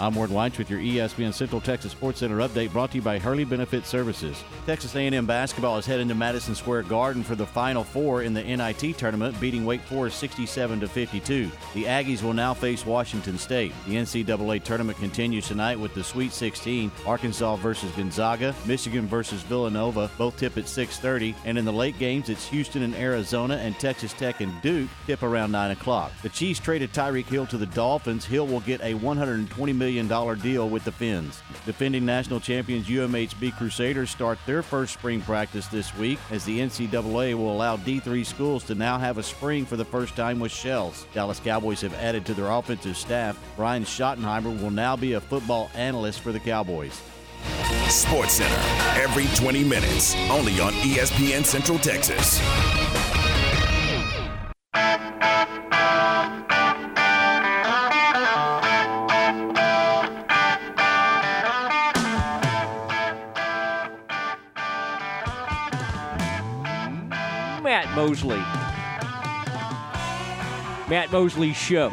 I'm Ward Weitz with your ESPN Central Texas Sports Center update brought to you by Hurley Benefit Services. Texas A&M basketball is heading to Madison Square Garden for the Final Four in the NIT tournament, beating Wake Forest 67 to 52. The Aggies will now face Washington State. The NCAA tournament continues tonight with the Sweet 16, Arkansas versus Gonzaga, Michigan versus Villanova, both tip at 6:30, and in the late games it's Houston and Arizona and Texas Tech and Duke tip around 9 o'clock. The Chiefs traded Tyreek Hill to the Dolphins. Hill will get a $120 million deal with the Fins. Defending national champions UMHB Crusaders start their first spring practice this week as the NCAA will allow D3 schools to now have a spring for the first time with shells. Dallas Cowboys have added to their offensive staff. Brian Schottenheimer will now be a football analyst for the Cowboys. Sports Center every 20 minutes, only on ESPN Central Texas. Mosley. Matt Mosley Show.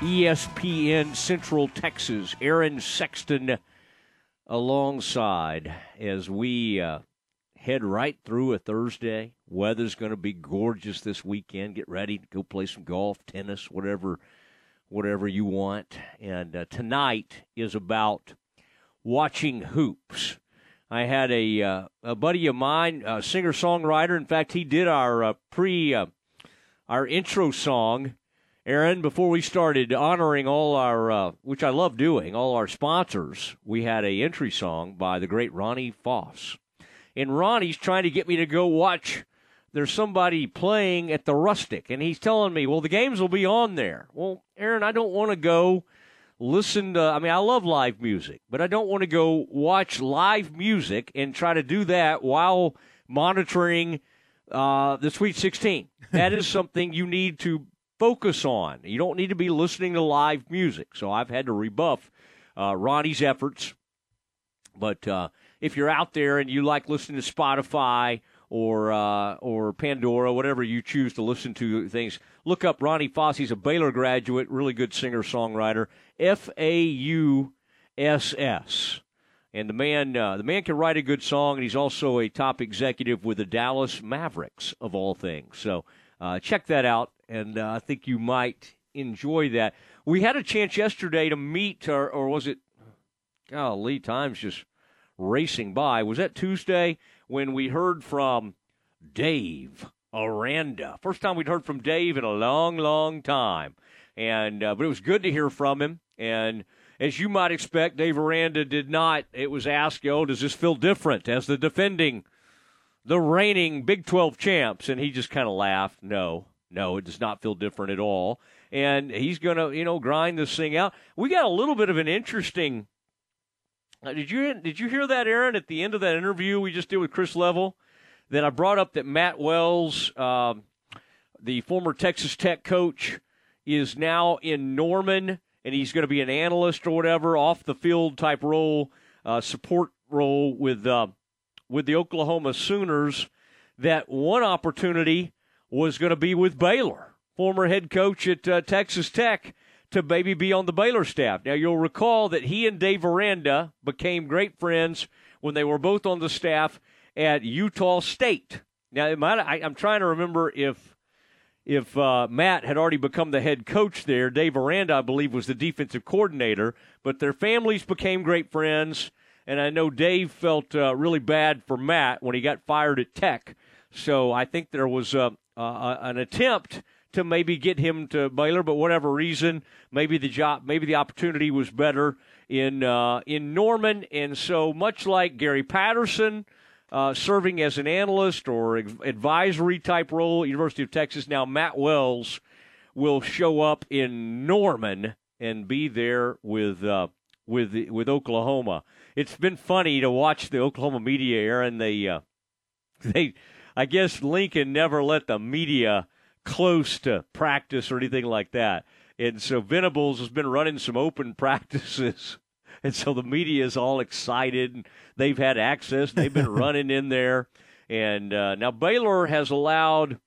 ESPN Central Texas. Aaron Sexton alongside as we uh, head right through a Thursday. Weather's going to be gorgeous this weekend. Get ready to go play some golf, tennis, whatever, whatever you want. And uh, tonight is about watching hoops. I had a uh, a buddy of mine, a singer songwriter. In fact, he did our uh, pre uh, our intro song. Aaron, before we started honoring all our, uh, which I love doing, all our sponsors, we had a entry song by the great Ronnie Fauss. And Ronnie's trying to get me to go watch. There's somebody playing at the Rustic, and he's telling me, well, the games will be on there. Well, Aaron, I don't want to go listen to, I mean, I love live music, but I don't want to go watch live music and try to do that while monitoring uh, the Sweet 16. That is something you need to focus on. You don't need to be listening to live music. So I've had to rebuff uh, Ronnie's efforts. But uh, if you're out there and you like listening to Spotify or uh, or Pandora, whatever you choose to listen to things, look up Ronnie Fauss. He's a Baylor graduate, really good singer songwriter. F A U S S. And the man, uh, the man can write a good song, and he's also a top executive with the Dallas Mavericks, of all things. So uh, check that out, and uh, I think you might enjoy that. We had a chance yesterday to meet, or, or was it? Golly, time's just racing by. Was that Tuesday when we heard from Dave Aranda? First time we'd heard from Dave in a long, long time, and uh, but it was good to hear from him. And as you might expect, Dave Aranda did not. It was asked, "Oh, does this feel different as the defending?" the reigning Big 12 champs. And he just kind of laughed. No, no, it does not feel different at all. And he's going to, you know, grind this thing out. We got a little bit of an interesting. Uh, did you did you hear that, Aaron? At the end of that interview we just did with Chris Level, that I brought up that Matt Wells, um, the former Texas Tech coach, is now in Norman, and he's going to be an analyst or whatever, off the field type role, uh, support role with uh, with the Oklahoma Sooners that one opportunity was going to be with Baylor, former head coach at uh, Texas Tech, to maybe be on the Baylor staff. Now, you'll recall that he and Dave Aranda became great friends when they were both on the staff at Utah State. Now, I, I'm trying to remember if if uh, Matt had already become the head coach there. Dave Aranda, I believe, was the defensive coordinator, but their families became great friends and I know Dave felt uh, really bad for Matt when he got fired at Tech. So I think there was an attempt to maybe get him to Baylor, but whatever reason, maybe the job, maybe the opportunity was better in uh, in Norman. And so much like Gary Patterson. Uh, serving as an analyst or advisory type role at University of Texas. Now Matt Wells will show up in Norman and be there with uh, with with Oklahoma it's been funny to watch the Oklahoma media, Aaron. They, uh, they, I guess Lincoln never let the media close to practice or anything like that, and so Venables has been running some open practices, and so the media is all excited. They've had access. They've been running in there, and uh, now Baylor has allowed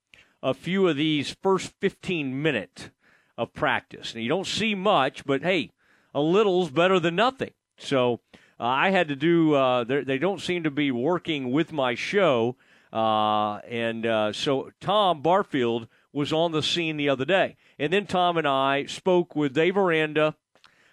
a few of these first 15 minutes of practice. Now you don't see much, but hey a little's better than nothing. So uh, I had to do. Uh, they don't seem to be working with my show, uh, and uh, so Tom Barfield was on the scene the other day, and then Tom and I spoke with Dave Aranda.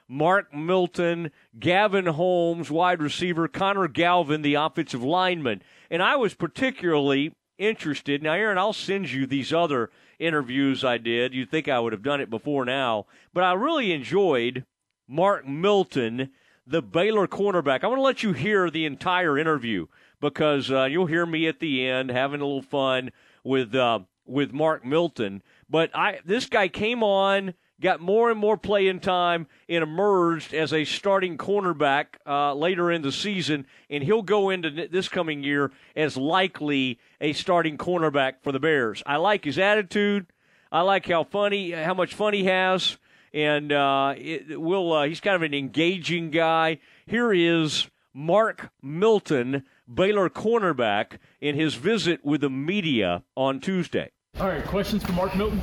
Mark Milton, Gavin Holmes, wide receiver, Connor Galvin, the offensive lineman. And I was particularly interested. Now, Aaron, I'll send you these other interviews I did. You'd think I would have done it before now. But I really enjoyed Mark Milton, the Baylor cornerback. I want to let you hear the entire interview because uh, you'll hear me at the end having a little fun with uh, with Mark Milton. But I this guy came on got more and more playing time and emerged as a starting cornerback uh, later in the season, and he'll go into this coming year as likely a starting cornerback for the Bears. I like his attitude. I like how funny, how much fun he has, and uh, it will. Uh, he's kind of an engaging guy. Here is Mark Milton, Baylor cornerback, in his visit with the media on Tuesday. All right, questions for Mark Milton.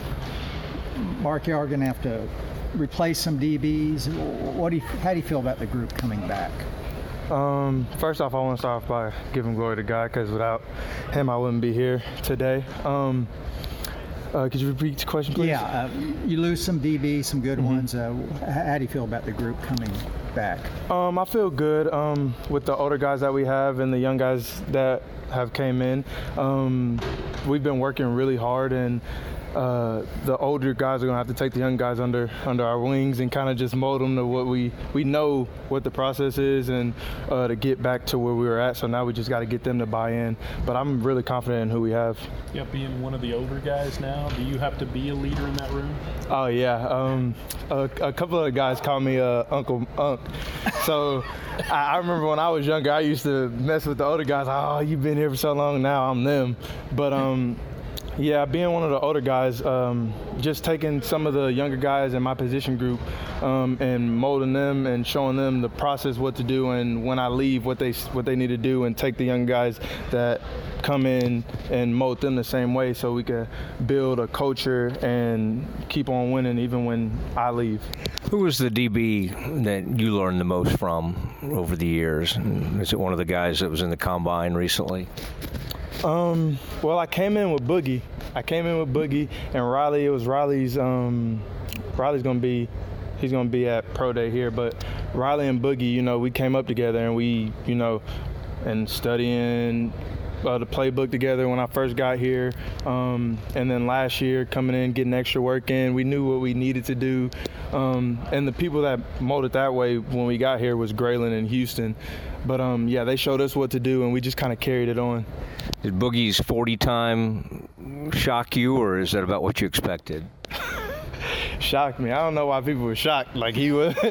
Mark, you are going to have to replace some DBs. What do you, how do you feel about the group coming back? Um, first off, I want to start off by giving glory to God because without Him, I wouldn't be here today. Um, uh, could you repeat the question, please? Yeah, uh, you lose some DB, some good mm-hmm. ones. Uh, how do you feel about the group coming back? Um, I feel good um, with the older guys that we have and the young guys that have came in. Um, we've been working really hard and uh, the older guys are gonna have to take the young guys under under our wings and kind of just mold them to what we we know what the process is and uh, to get back to where we were at. So now we just got to get them to buy in. But I'm really confident in who we have. Yeah, being one of the older guys now, do you have to be a leader in that room? Oh yeah, um, a, a, couple of guys call me uh, Uncle Unk. So I, I, remember when I was younger, I used to mess with the older guys. Oh, you've been here for so long. Now I'm them. But um, yeah, being one of the older guys, um, just taking some of the younger guys in my position group um, and molding them and showing them the process, what to do, and when I leave, what they what they need to do, and take the young guys that come in and mold them the same way, so we can build a culture and keep on winning even when I leave. Who was the DB that you learned the most from over the years? Is it one of the guys that was in the combine recently? Um, well, I came in with Boogie. I came in with Boogie and Raleigh. It was Raleigh's. Um, Raleigh's gonna be. He's gonna be at pro day here, but Riley and Boogie, you know, we came up together and we, you know, and studying uh, the playbook together when I first got here. Um, and then last year, coming in, getting extra work in, we knew what we needed to do. Um, and the people that molded that way when we got here was Grayland and Houston. But um, yeah, they showed us what to do, and we just kind of carried it on. Did Boogie's 40 time shock you, or is that about what you expected? shocked me. I don't know why people were shocked like he was.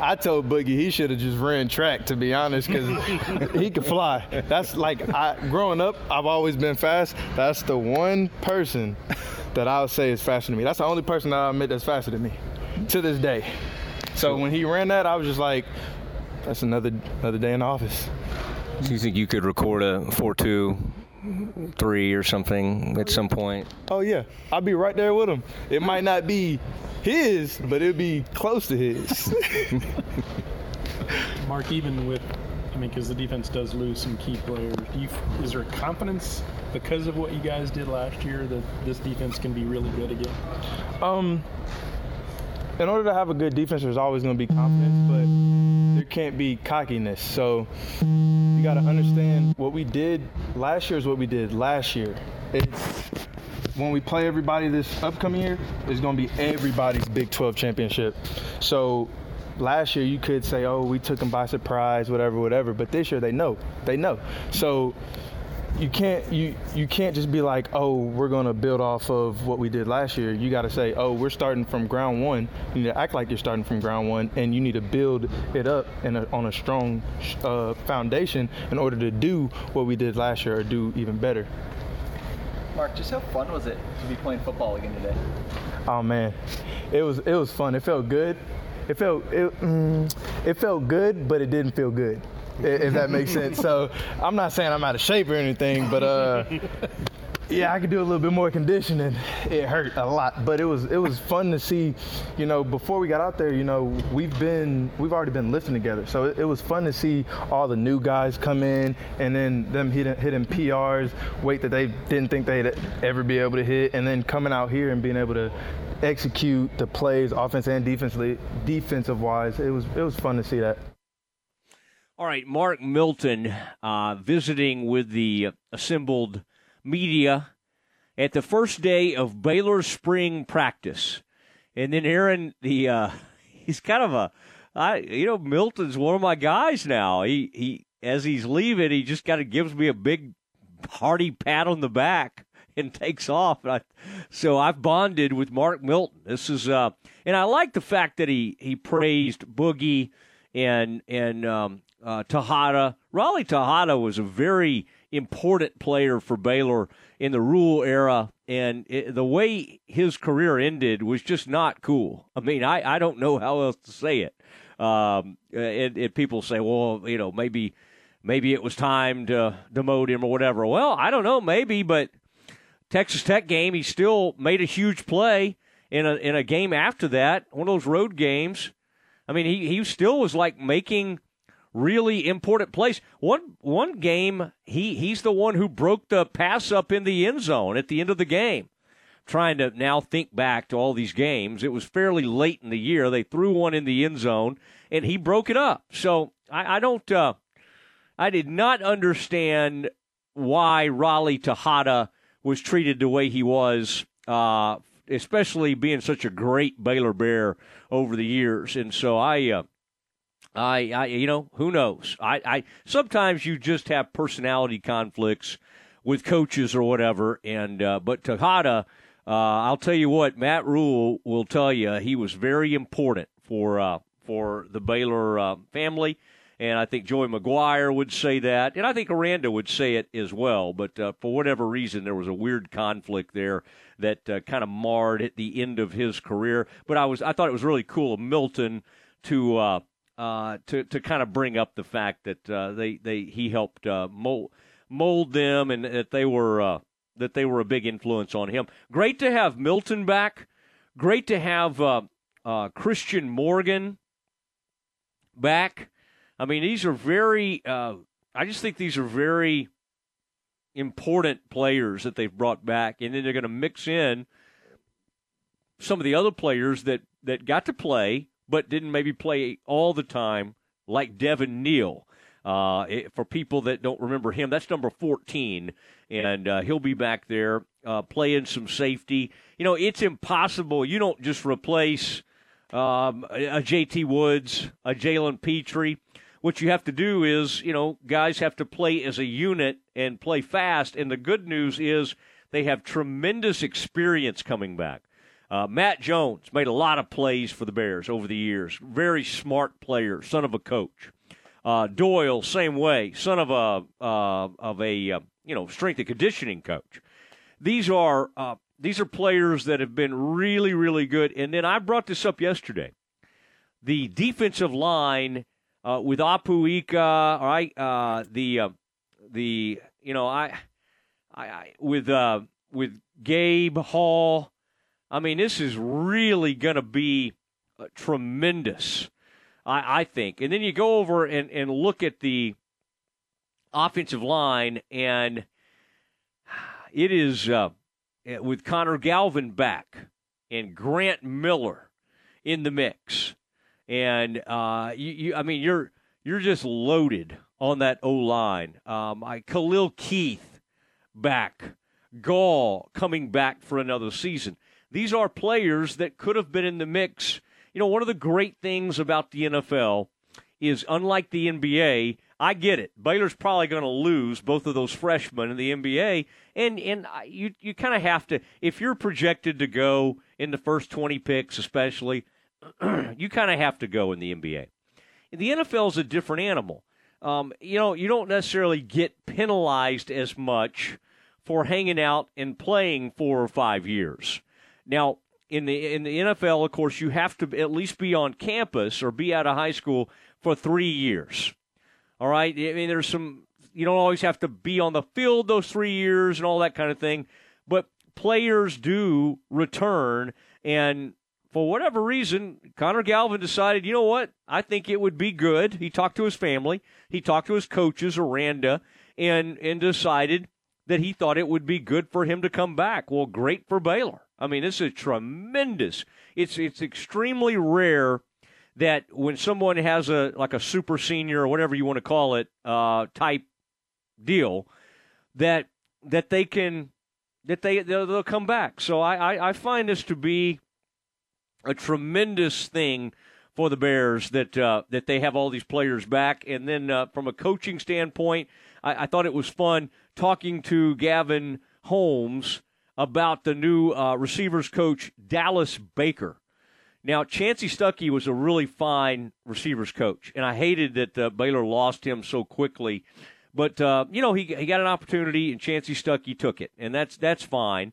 I told Boogie he should have just ran track to be honest, because he could fly. That's like I, growing up, I've always been fast. That's the one person that I would say is faster than me. That's the only person that I admit that's faster than me to this day. So when he ran that, I was just like, that's another another day in the office. Do you think you could record a four-two three or something at some point? Oh yeah, I'll be right there with him. It might not be his, but it'll be close to his. Mark, even with, I mean, because the defense does lose some key players. You, is there confidence because of what you guys did last year that this defense can be really good again? Um, in order to have a good defense, there's always going to be confidence, but there can't be cockiness. So you got to understand what we did last year is what we did last year. It's when we play everybody this upcoming year, it's going to be everybody's Big 12 championship. So last year you could say, oh, we took them by surprise, whatever, whatever. But this year they know, they know. So you can't you you can't just be like, oh, we're gonna build off of what we did last year. You got to say, oh, we're starting from ground one. You need to act like you're starting from ground one, and you need to build it up in a, on a strong uh, foundation in order to do what we did last year or do even better. Mark, just how fun was it to be playing football again today? Oh man, it was it was fun. It felt good. It felt it, mm, it felt good, but it didn't feel good if that makes sense. So I'm not saying I'm out of shape or anything, but uh, Yeah, I could do a little bit more conditioning. It hurt a lot, but it was it was fun to see. You know, before we got out there, you know, we've been we've already been lifting together, so it, it was fun to see all the new guys come in and then them hitting hitting PRs, weight that they didn't think they'd ever be able to hit, and then coming out here and being able to execute the plays, offense and defensively, defensive wise. It was it was fun to see that. All right, Mark Milton uh, visiting with the assembled media at the first day of Baylor spring practice, and then Aaron, the uh, he's kind of a, I you know Milton's one of my guys now. He he as he's leaving, he just kind of gives me a big hearty pat on the back and takes off. I, so I've bonded with Mark Milton. This is uh, and I like the fact that he he praised Boogie and and um, uh, Texada. Raleigh Texada was a very important player for Baylor in the Rhule era, and it, the way his career ended was just not cool. I mean, I, I don't know how else to say it. Um, and, and people say, well, you know, maybe maybe it was time to demote him or whatever. Well, I don't know, maybe, but Texas Tech game, he still made a huge play in a in a game after that, one of those road games. I mean, he he still was like making really important plays. One one game, he he's the one who broke the pass up in the end zone at the end of the game. Trying to now think back to all these games, it was fairly late in the year. They threw one in the end zone, and he broke it up. So I, I don't, uh, I did not understand why Raleigh Texada was treated the way he was, uh, especially being such a great Baylor Bear over the years. And so I, uh, I, I, you know, who knows? I, I sometimes you just have personality conflicts with coaches or whatever. And uh, but Texada, uh, I'll tell you what, Matt Rhule will tell you he was very important for uh, for the Baylor uh, family. And I think Joey McGuire would say that, and I think Aranda would say it as well. But uh, for whatever reason, there was a weird conflict there that uh, kind of marred at the end of his career. But I was I thought it was really cool of Milton to uh, to to kind of bring up the fact that uh, they they he helped uh, mold mold them and that they were uh, that they were a big influence on him. Great to have Milton back. Great to have uh, uh, Christian Morgan back. I mean, these are very. I just think these are very important players that they've brought back, and then they're going to mix in some of the other players that that got to play but didn't maybe play all the time like Devin Neal. Uh, for people that don't remember him, that's number 14, and uh, he'll be back there uh, playing some safety. You know, it's impossible. You don't just replace um, a JT Woods, a Jalen Pitre. What you have to do is, you know, guys have to play as a unit and play fast. And the good news is they have tremendous experience coming back. Uh, Matt Jones made a lot of plays for the Bears over the years. Very smart player, son of a coach. Uh, Doyle, same way, son of a uh, of a uh, you know strength and conditioning coach. These are uh, these are players that have been really really good. And then I brought this up yesterday. The defensive line uh, with Apu Ika, all right, the the you know I I, I with with Gabe Hall I mean, this is really going to be uh, tremendous, I, I, think. And then you go over and, and look at the offensive line, and it is uh, eh, with Connor Galvin back and Grant Miller in the mix. And uh, you, you, I mean, you're you're just loaded on that O line. Um, I, Khalil Keith back, Gall coming back for another season. These are players that could have been in the mix. You know, one of the great things about the NFL is unlike the NBA, I get it. Baylor's probably going to lose both of those freshmen in the NBA, and and you you kind of have to if you're projected to go in the first 20 picks, especially, you kind of have to go in the NBA. The NFL is a different animal. Um, you know, you don't necessarily get penalized as much for hanging out and playing four or five years. Now, in the in the NFL, of course, you have to at least be on campus or be out of high school for three years. All right. I mean, there's some you don't always have to be on the field those three years and all that kind of thing, but players do return. And for whatever reason, Connor Galvin decided, you know what? I think it would be good. He talked to his family, he talked to his coaches, Aranda, and and decided that he thought it would be good for him to come back. Well, great for Baylor. I mean, this is tremendous. It's it's extremely rare that when someone has a like a super senior or whatever you want to call it uh, type deal, that that they can that they they'll, they'll come back. So I, I I find this to be a tremendous thing for the Bears that uh, that they have all these players back. And then uh, from a coaching standpoint, I, I, thought it was fun talking to Gavin Holmes about the new uh, receivers coach Dallas Baker. Now, Chansi Stuckey was a really fine receivers coach, and I hated that uh, Baylor lost him so quickly. But uh, you know, he he got an opportunity, and Chansi Stuckey took it, and that's that's fine.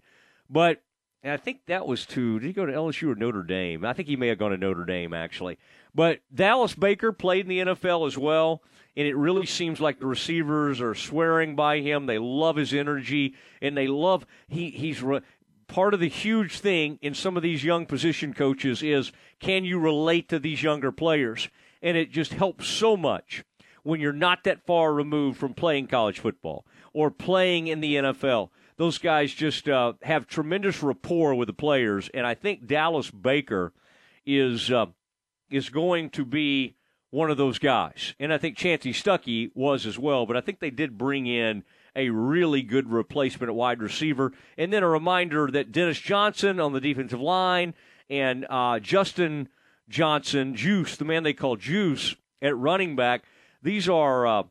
But and I think that was to did he go to LSU or Notre Dame? I think he may have gone to Notre Dame actually. But Dallas Baker played in the NFL as well, and it really seems like the receivers are swearing by him. They love his energy, and they love he he's re, part of the huge thing in some of these young position coaches is can you relate to these younger players? And it just helps so much when you're not that far removed from playing college football or playing in the NFL those guys just uh, have tremendous rapport with the players, and I think Dallas Baker is uh, is going to be one of those guys. And I think Chansi Stuckey was as well, but I think they did bring in a really good replacement at wide receiver. And then a reminder that Dennis Johnson on the defensive line and uh, Justin Johnson, Juice, the man they call Juice at running back, these are uh,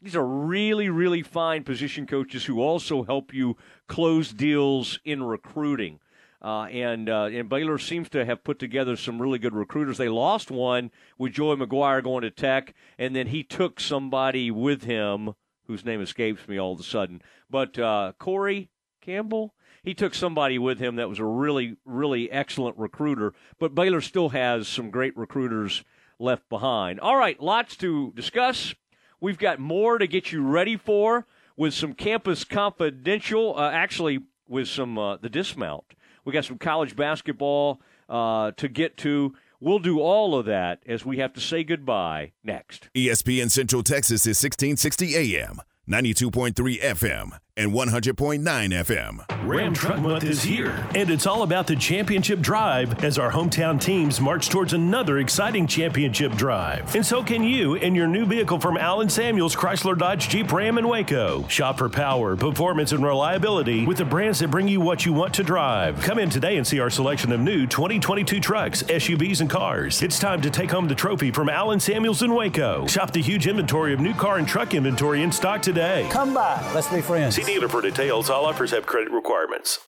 these are really, really fine position coaches who also help you close deals in recruiting. Uh, and uh, and Baylor seems to have put together some really good recruiters. They lost one with Joey McGuire going to Tech, and then he took somebody with him whose name escapes me all of a sudden. But uh, Corey Campbell, he took somebody with him that was a really, really excellent recruiter. But Baylor still has some great recruiters left behind. All right, lots to discuss. We've got more to get you ready for with some Campus Confidential, uh, actually, with some uh, the dismount. We got some college basketball uh, to get to. We'll do all of that as we have to say goodbye next. ESPN Central Texas is 1660 AM, 92.3 FM and 100.9 FM. Ram Truck Month is here, and it's all about the championship drive as our hometown teams march towards another exciting championship drive. And so can you in your new vehicle from Allen Samuels Chrysler Dodge Jeep Ram in Waco. Shop for power, performance, and reliability with the brands that bring you what you want to drive. Come in today and see our selection of new 2022 trucks, SUVs, and cars. It's time to take home the trophy from Allen Samuels in Waco. Shop the huge inventory of new car and truck inventory in stock today. Come by. Let's be friends. See dealer for details. All offers have credit requirements.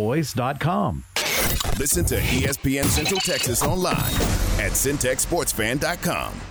boys.com. Listen to ESPN Central Texas online at centexsportsfan.com.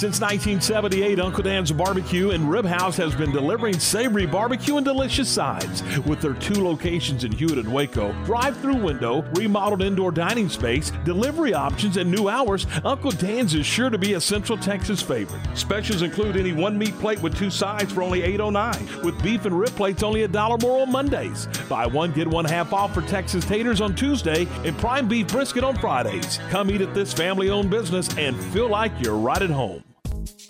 Since 1978, Uncle Dan's Barbecue and Rib House has been delivering savory barbecue and delicious sides. With their two locations in Hewitt and Waco, drive-through window, remodeled indoor dining space, delivery options, and new hours, Uncle Dan's is sure to be a Central Texas favorite. Specials include any one meat plate with two sides for only $8.09, with beef and rib plates only a dollar more on Mondays. Buy one get one half off for Texas taters on Tuesday and prime beef brisket on Fridays. Come eat at this family-owned business and feel like you're right at home.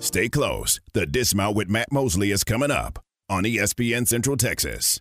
Stay close. The Dismount with Matt Mosley is coming up on ESPN Central Texas.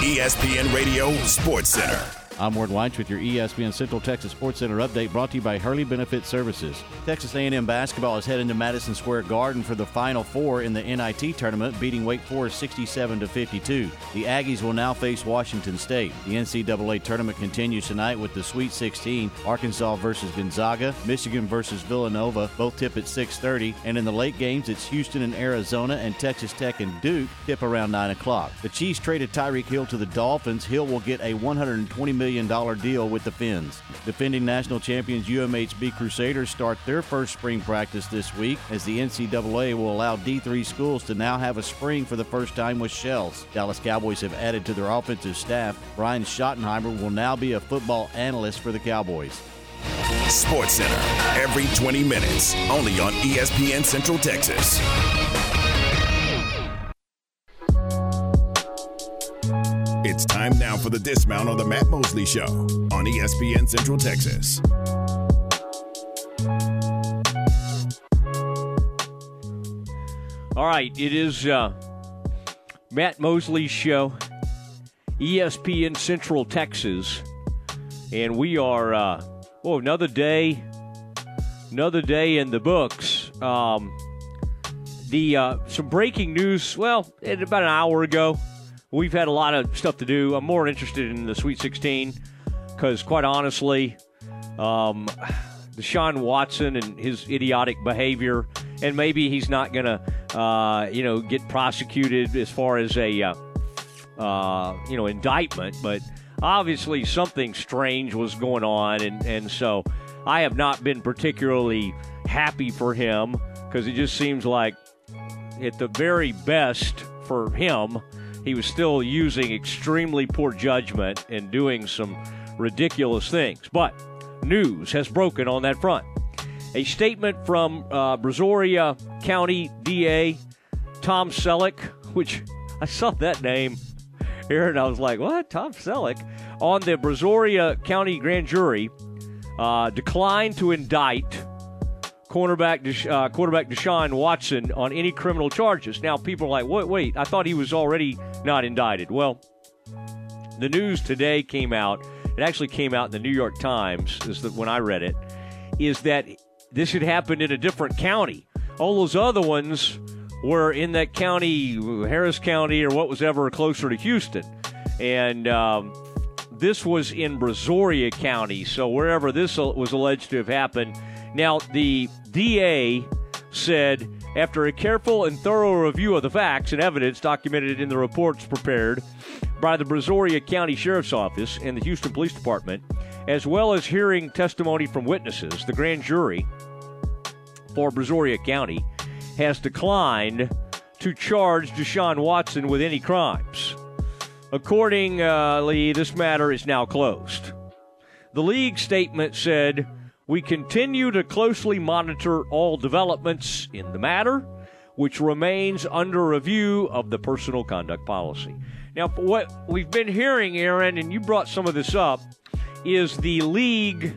ESPN Radio Sports Center. I'm Ward Weitz with your ESPN Central Texas Sports Center update brought to you by Hurley Benefit Services. Texas A&M basketball is heading to Madison Square Garden for the Final Four in the NIT tournament, beating Wake Forest 67 to 52. The Aggies will now face Washington State. The NCAA tournament continues tonight with the Sweet 16, Arkansas versus Gonzaga, Michigan versus Villanova, both tip at 6:30, and in the late games it's Houston and Arizona and Texas Tech and Duke tip around 9 o'clock. The Chiefs traded Tyreek Hill to the Dolphins. Hill will get a 120 million dollar deal with the Fins. Defending national champions UMHB Crusaders start their first spring practice this week as the NCAA will allow D3 schools to now have a spring for the first time with shells. Dallas Cowboys have added to their offensive staff. Brian Schottenheimer will now be a football analyst for the Cowboys. Sports Center every 20 minutes, only on ESPN Central Texas. It's time now for the dismount on the Matt Mosley Show on ESPN Central Texas. All right, it is uh, Matt Mosley's show, ESPN Central Texas, and we are uh, oh another day, another day in the books. Um, the uh, some breaking news. Well, about an hour ago, we've had a lot of stuff to do. I'm more interested in the Sweet 16 because, quite honestly, um, Deshaun Watson and his idiotic behavior, and maybe he's not going to, uh, you know, get prosecuted as far as a, uh, uh, you know, indictment, but obviously something strange was going on, and, and so I have not been particularly happy for him because it just seems like, at the very best for him, he was still using extremely poor judgment and doing some ridiculous things. But news has broken on that front. A statement from uh, Brazoria County DA Tom Selleck, which I saw that name here and I was like, what? Tom Selleck? On the Brazoria County Grand Jury, uh, declined to indict cornerback uh, quarterback Deshaun Watson on any criminal charges. Now, people are like, wait, wait, I thought he was already not indicted. Well, the news today came out. It actually came out in the New York Times. Is that when I read it? Is that this had happened in a different county? All those other ones were in that county, Harris County, or what was ever closer to Houston, and um, this was in Brazoria County. So wherever this was alleged to have happened. Now the DA said after a careful and thorough review of the facts and evidence documented in the reports prepared by the Brazoria County Sheriff's Office and the Houston Police Department, as well as hearing testimony from witnesses, the grand jury for Brazoria County has declined to charge Deshaun Watson with any crimes. Accordingly, this matter is now closed. The league statement said, We continue to closely monitor all developments in the matter. which remains under review of the personal conduct policy. Now, what we've been hearing, Aaron, and you brought some of this up, is the league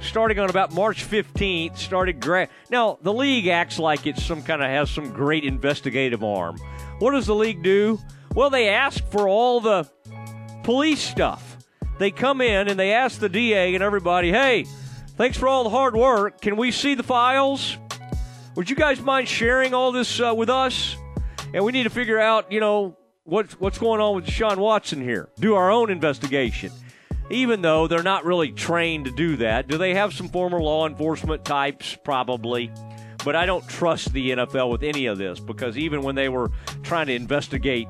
starting on about March 15th started gra- now the league acts like it's some kind of has some great investigative arm what does the league do well they ask for all the police stuff they come in and they ask the da and everybody hey thanks for all the hard work can we see the files would you guys mind sharing all this uh, with us and we need to figure out you know what's what's going on with Deshaun Watson here do our own investigation even though they're not really trained to do that. Do they have some former law enforcement types? Probably. But I don't trust the NFL with any of this because even when they were trying to investigate,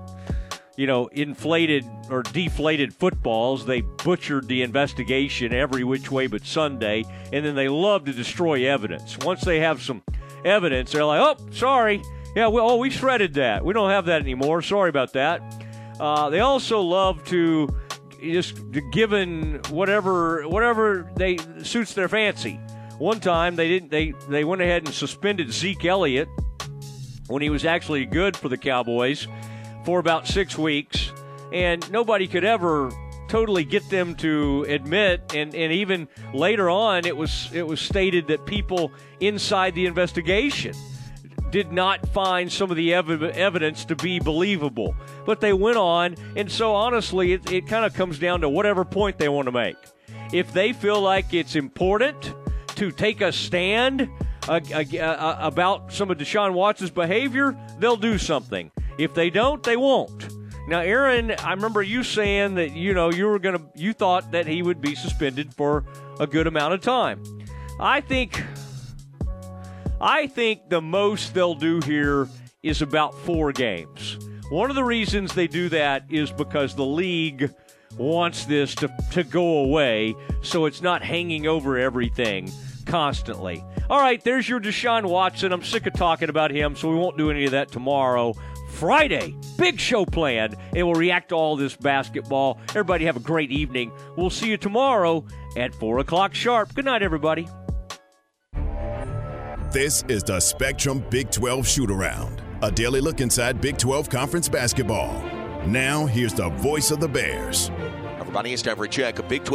you know, inflated or deflated footballs, they butchered the investigation every which way but Sunday, and then they love to destroy evidence. Once they have some evidence, they're like, oh, sorry. Yeah, well, oh, we shredded that. We don't have that anymore. Sorry about that. Uh, they also love to just given whatever whatever they suits their fancy. One time they didn't they they went ahead and suspended Zeke Elliott when he was actually good for the Cowboys for about six weeks, and nobody could ever totally get them to admit and, and even later on it was it was stated that people inside the investigation did not find some of the ev- evidence to be believable. But they went on, and so honestly, it, it kind of comes down to whatever point they want to make. If they feel like it's important to take a stand uh, uh, uh, about some of Deshaun Watson's behavior, they'll do something. If they don't, they won't. Now, Aaron, I remember you saying that you know you were gonna you thought that he would be suspended for a good amount of time. I think I think the most they'll do here is about four games. One of the reasons they do that is because the league wants this to, to go away so it's not hanging over everything constantly. All right, there's your Deshaun Watson. I'm sick of talking about him, so we won't do any of that tomorrow. Friday, big show planned, and we'll react to all this basketball. Everybody have a great evening. We'll see you tomorrow at 4 o'clock sharp. Good night, everybody. This is the Spectrum Big 12 Shoot Around, a daily look inside Big 12 Conference basketball. Now, here's the voice of the Bears. Everybody, it's time for a check of Big 12.